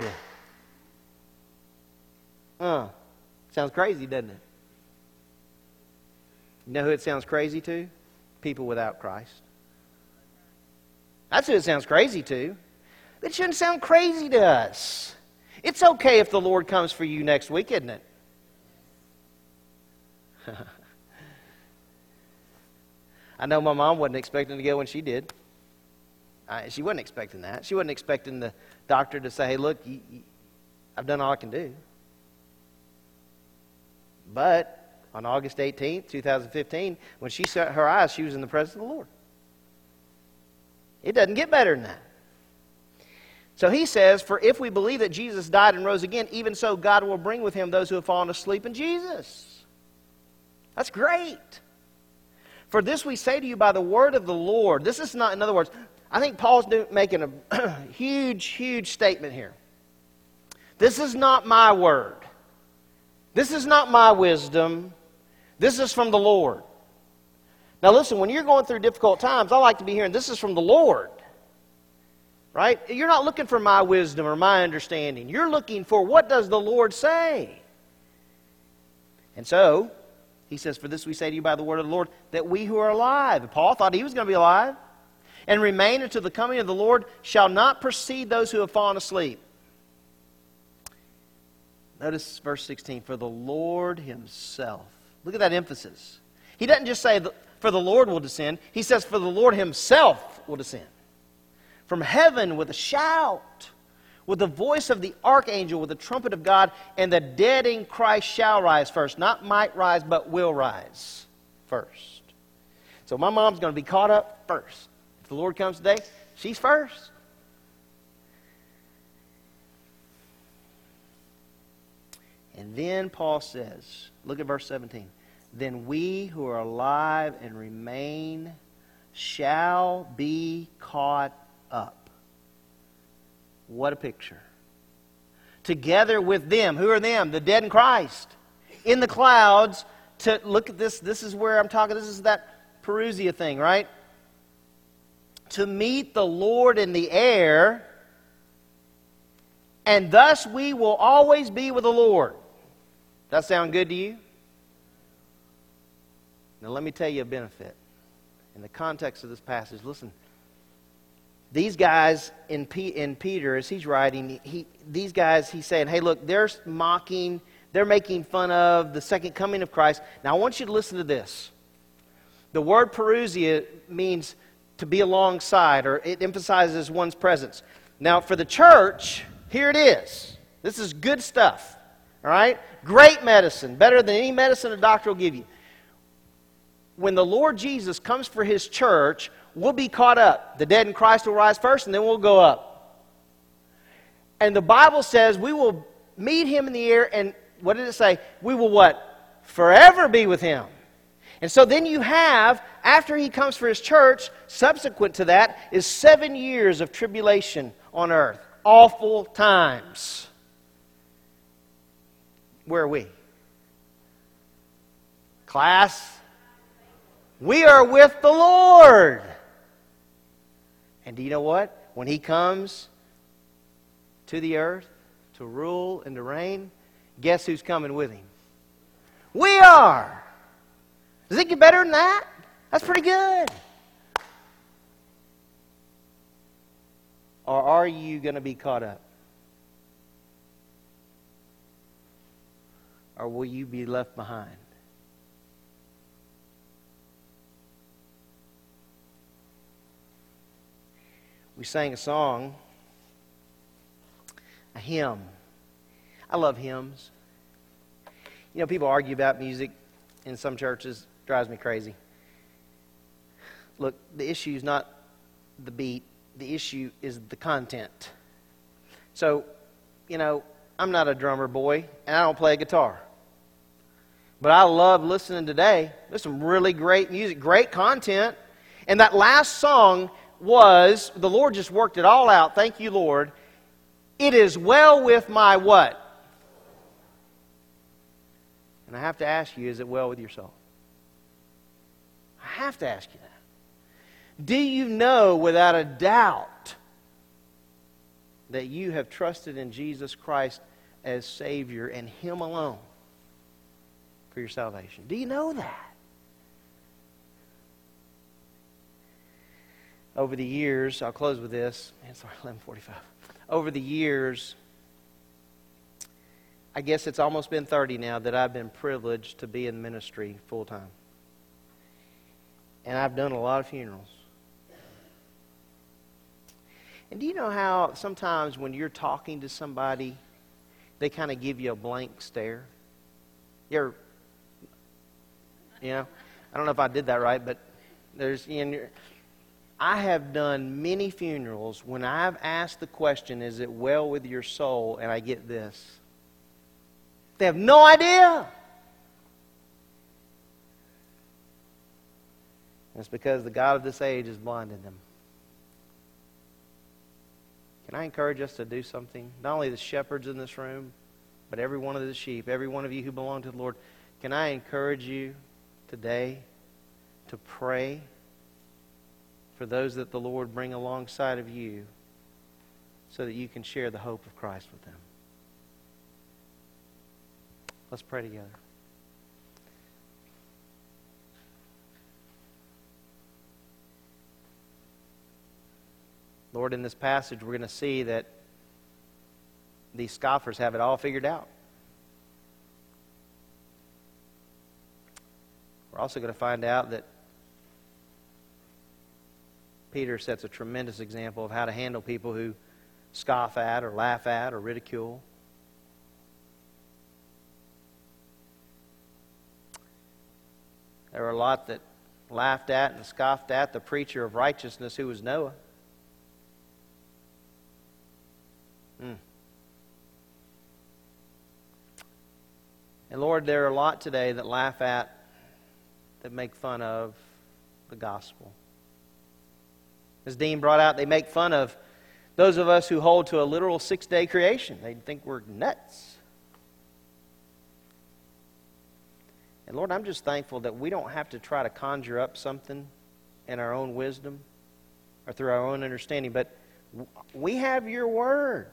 Uh, sounds crazy, doesn't it? You know who it sounds crazy to? People without Christ. That's who it sounds crazy to. It shouldn't sound crazy to us. It's okay if the Lord comes for you next week, isn't it? I know my mom wasn't expecting to go when she did. I, she wasn't expecting that. She wasn't expecting the doctor to say, hey, look, you, you, I've done all I can do. But on August 18th, 2015, when she shut her eyes, she was in the presence of the Lord. It doesn't get better than that. So he says, For if we believe that Jesus died and rose again, even so God will bring with him those who have fallen asleep in Jesus. That's great. For this we say to you by the word of the Lord. This is not, in other words, I think Paul's making a huge, huge statement here. This is not my word. This is not my wisdom. This is from the Lord. Now, listen, when you're going through difficult times, I like to be hearing this is from the Lord. Right? You're not looking for my wisdom or my understanding. You're looking for what does the Lord say? And so, he says, For this we say to you by the word of the Lord, that we who are alive, Paul thought he was going to be alive, and remain until the coming of the Lord shall not precede those who have fallen asleep. Notice verse 16, for the Lord himself. Look at that emphasis. He doesn't just say, for the Lord will descend. He says, for the Lord himself will descend from heaven with a shout, with the voice of the archangel, with the trumpet of God, and the dead in Christ shall rise first. Not might rise, but will rise first. So my mom's going to be caught up first. If the Lord comes today, she's first. And then Paul says, look at verse 17. Then we who are alive and remain shall be caught up. What a picture. Together with them. Who are them? The dead in Christ. In the clouds. To look at this. This is where I'm talking. This is that Parousia thing, right? To meet the Lord in the air. And thus we will always be with the Lord. That sound good to you? Now let me tell you a benefit. In the context of this passage, listen. These guys in, P, in Peter, as he's writing, he, these guys, he's saying, hey, look, they're mocking, they're making fun of the second coming of Christ. Now I want you to listen to this. The word parousia means to be alongside, or it emphasizes one's presence. Now, for the church, here it is. This is good stuff. All right? Great medicine, better than any medicine a doctor will give you. When the Lord Jesus comes for his church, we'll be caught up. The dead in Christ will rise first, and then we'll go up. And the Bible says we will meet him in the air, and what did it say? We will what? Forever be with him. And so then you have, after he comes for his church, subsequent to that is seven years of tribulation on earth. Awful times. Where are we? Class, we are with the Lord. And do you know what? When He comes to the earth to rule and to reign, guess who's coming with Him? We are. Does it get better than that? That's pretty good. Or are you going to be caught up? Or will you be left behind? We sang a song, a hymn. I love hymns. You know, people argue about music in some churches, drives me crazy. Look, the issue is not the beat, the issue is the content. So, you know, I'm not a drummer boy, and I don't play guitar. But I love listening today. There's some really great music, great content. And that last song was the Lord just worked it all out. Thank you, Lord. It is well with my what? And I have to ask you, is it well with your soul? I have to ask you that. Do you know without a doubt that you have trusted in Jesus Christ as Savior and Him alone for your salvation? Do you know that? Over the years, I'll close with this. Man, sorry, 1145. Over the years, I guess it's almost been 30 now that I've been privileged to be in ministry full time. And I've done a lot of funerals. And do you know how sometimes when you're talking to somebody, they kind of give you a blank stare? You're, you know, I don't know if I did that right, but there's, you know, I have done many funerals when I've asked the question, Is it well with your soul? and I get this. They have no idea. And it's because the God of this age has blinded them. Can I encourage us to do something? Not only the shepherds in this room, but every one of the sheep, every one of you who belong to the Lord. Can I encourage you today to pray for those that the Lord bring alongside of you so that you can share the hope of Christ with them? Let's pray together. Lord, in this passage, we're going to see that these scoffers have it all figured out. We're also going to find out that Peter sets a tremendous example of how to handle people who scoff at or laugh at or ridicule. There were a lot that laughed at and scoffed at the preacher of righteousness who was Noah. Hmm. And Lord, there are a lot today that laugh at, that make fun of the gospel. As Dean brought out, they make fun of those of us who hold to a literal six day creation. They think we're nuts. And Lord, I'm just thankful that we don't have to try to conjure up something in our own wisdom or through our own understanding, but we have your word.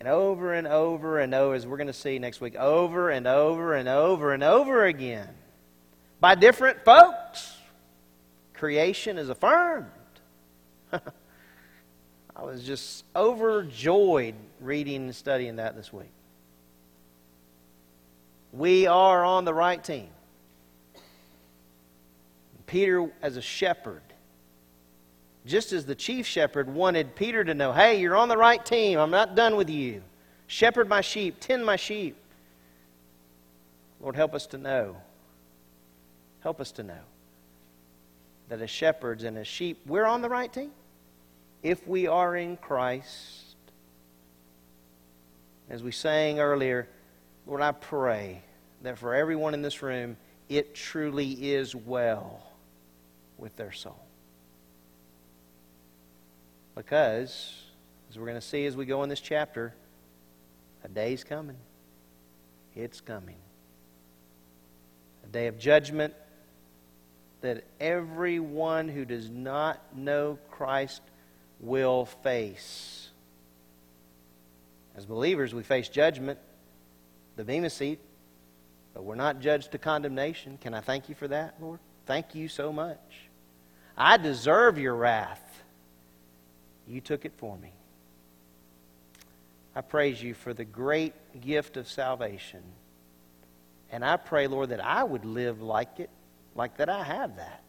And over and over and over, as we're going to see next week, over and over and over and over again by different folks, creation is affirmed. I was just overjoyed reading and studying that this week. We are on the right team. Peter, as a shepherd, just as the chief shepherd wanted Peter to know, hey, you're on the right team. I'm not done with you. Shepherd my sheep, tend my sheep. Lord, help us to know. Help us to know that as shepherds and as sheep, we're on the right team. If we are in Christ, as we sang earlier, Lord, I pray that for everyone in this room, it truly is well with their soul. Because, as we're going to see as we go in this chapter, a day's coming. It's coming. A day of judgment that everyone who does not know Christ will face. As believers, we face judgment, the Bema seat, but we're not judged to condemnation. Can I thank you for that, Lord? Thank you so much. I deserve your wrath. You took it for me. I praise you for the great gift of salvation. And I pray, Lord, that I would live like it, like that I have that.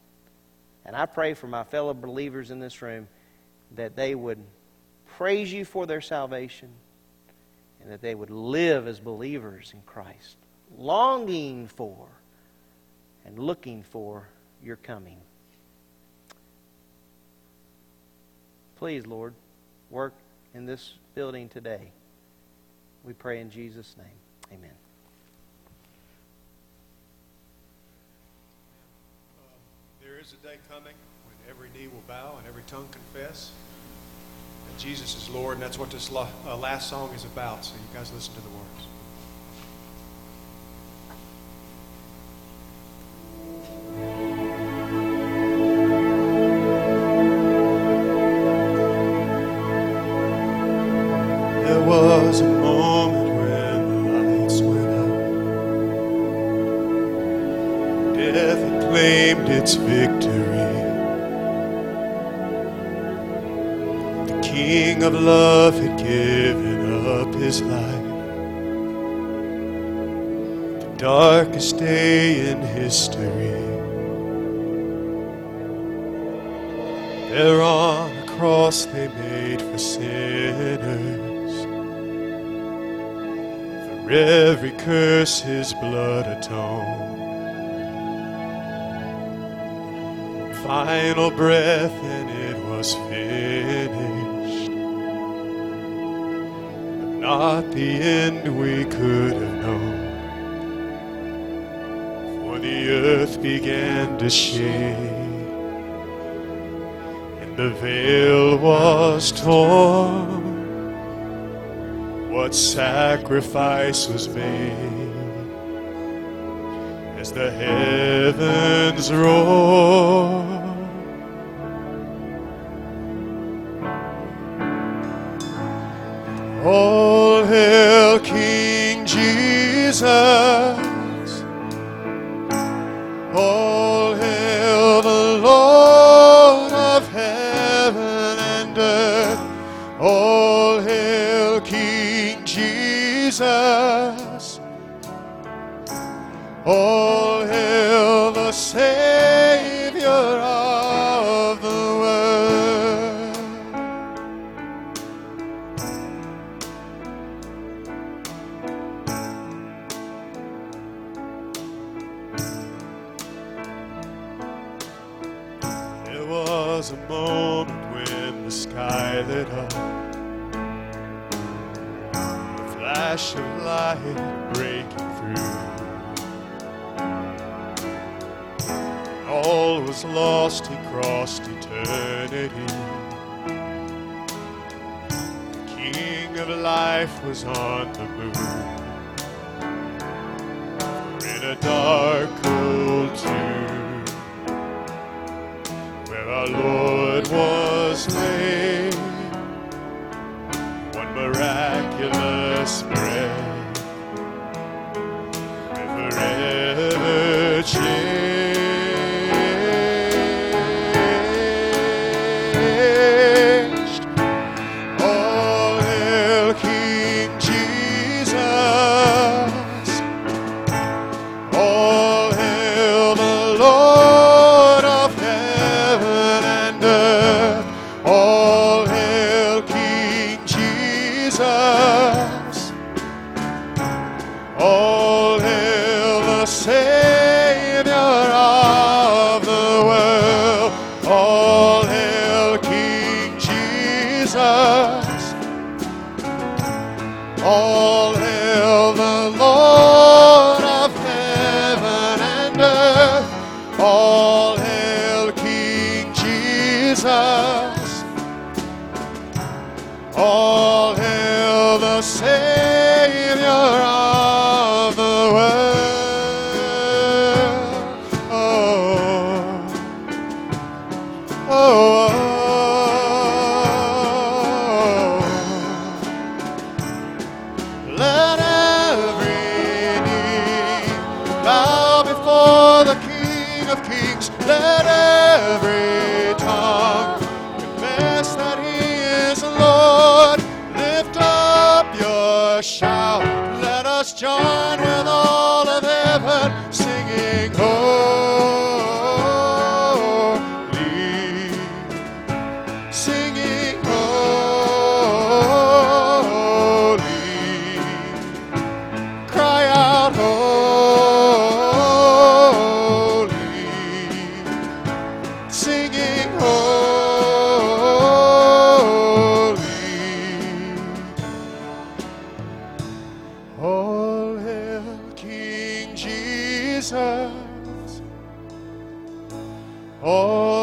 And I pray for my fellow believers in this room that they would praise you for their salvation and that they would live as believers in Christ, longing for and looking for your coming. Please, Lord, work in this building today. We pray in Jesus' name. Amen. There is a day coming when every knee will bow and every tongue confess that Jesus is Lord, and that's what this uh, last song is about. So you guys listen to the words. Was lost, he crossed eternity. The King of life was on the move. In a dark, cold tomb where our Lord was laid. All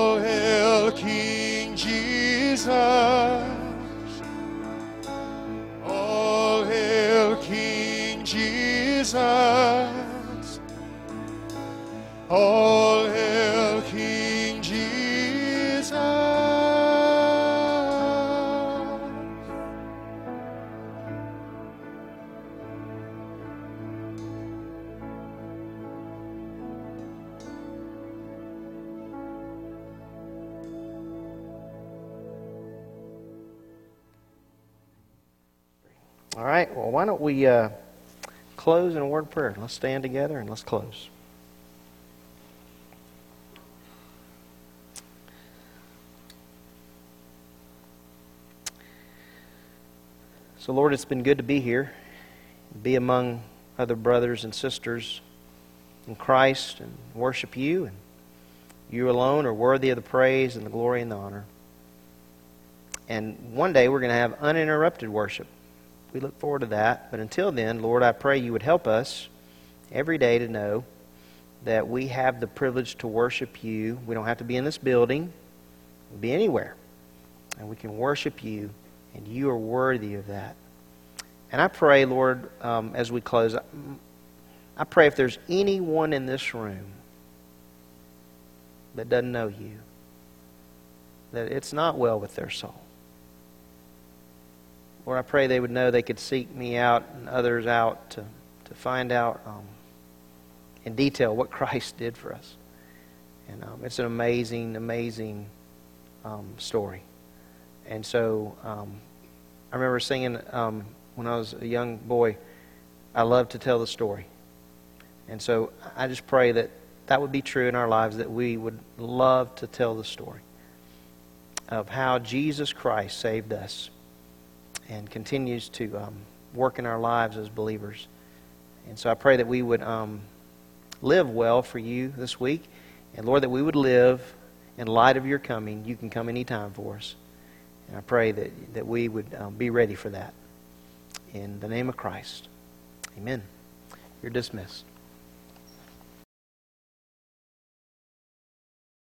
we uh, close in a word of prayer? Let's stand together and let's close. So, Lord, it's been good to be here, be among other brothers and sisters in Christ and worship you. And you alone are worthy of the praise and the glory and the honor. And one day we're going to have uninterrupted worship. We look forward to that. But until then, Lord, I pray you would help us every day to know that we have the privilege to worship you. We don't have to be in this building, we'll be anywhere. And we can worship you, and you are worthy of that. And I pray, Lord, um, as we close, I pray if there's anyone in this room that doesn't know you, that it's not well with their soul. Lord, I pray they would know they could seek me out and others out to, to find out um, in detail what Christ did for us. And um, it's an amazing, amazing um, story. And so um, I remember singing um, when I was a young boy, I love to tell the story. And so I just pray that that would be true in our lives, that we would love to tell the story of how Jesus Christ saved us and continues to um, work in our lives as believers. And so I pray that we would um, live well for you this week. And Lord, that we would live in light of your coming, you can come anytime for us. And I pray that, that we would um, be ready for that. In the name of Christ, amen. You're dismissed.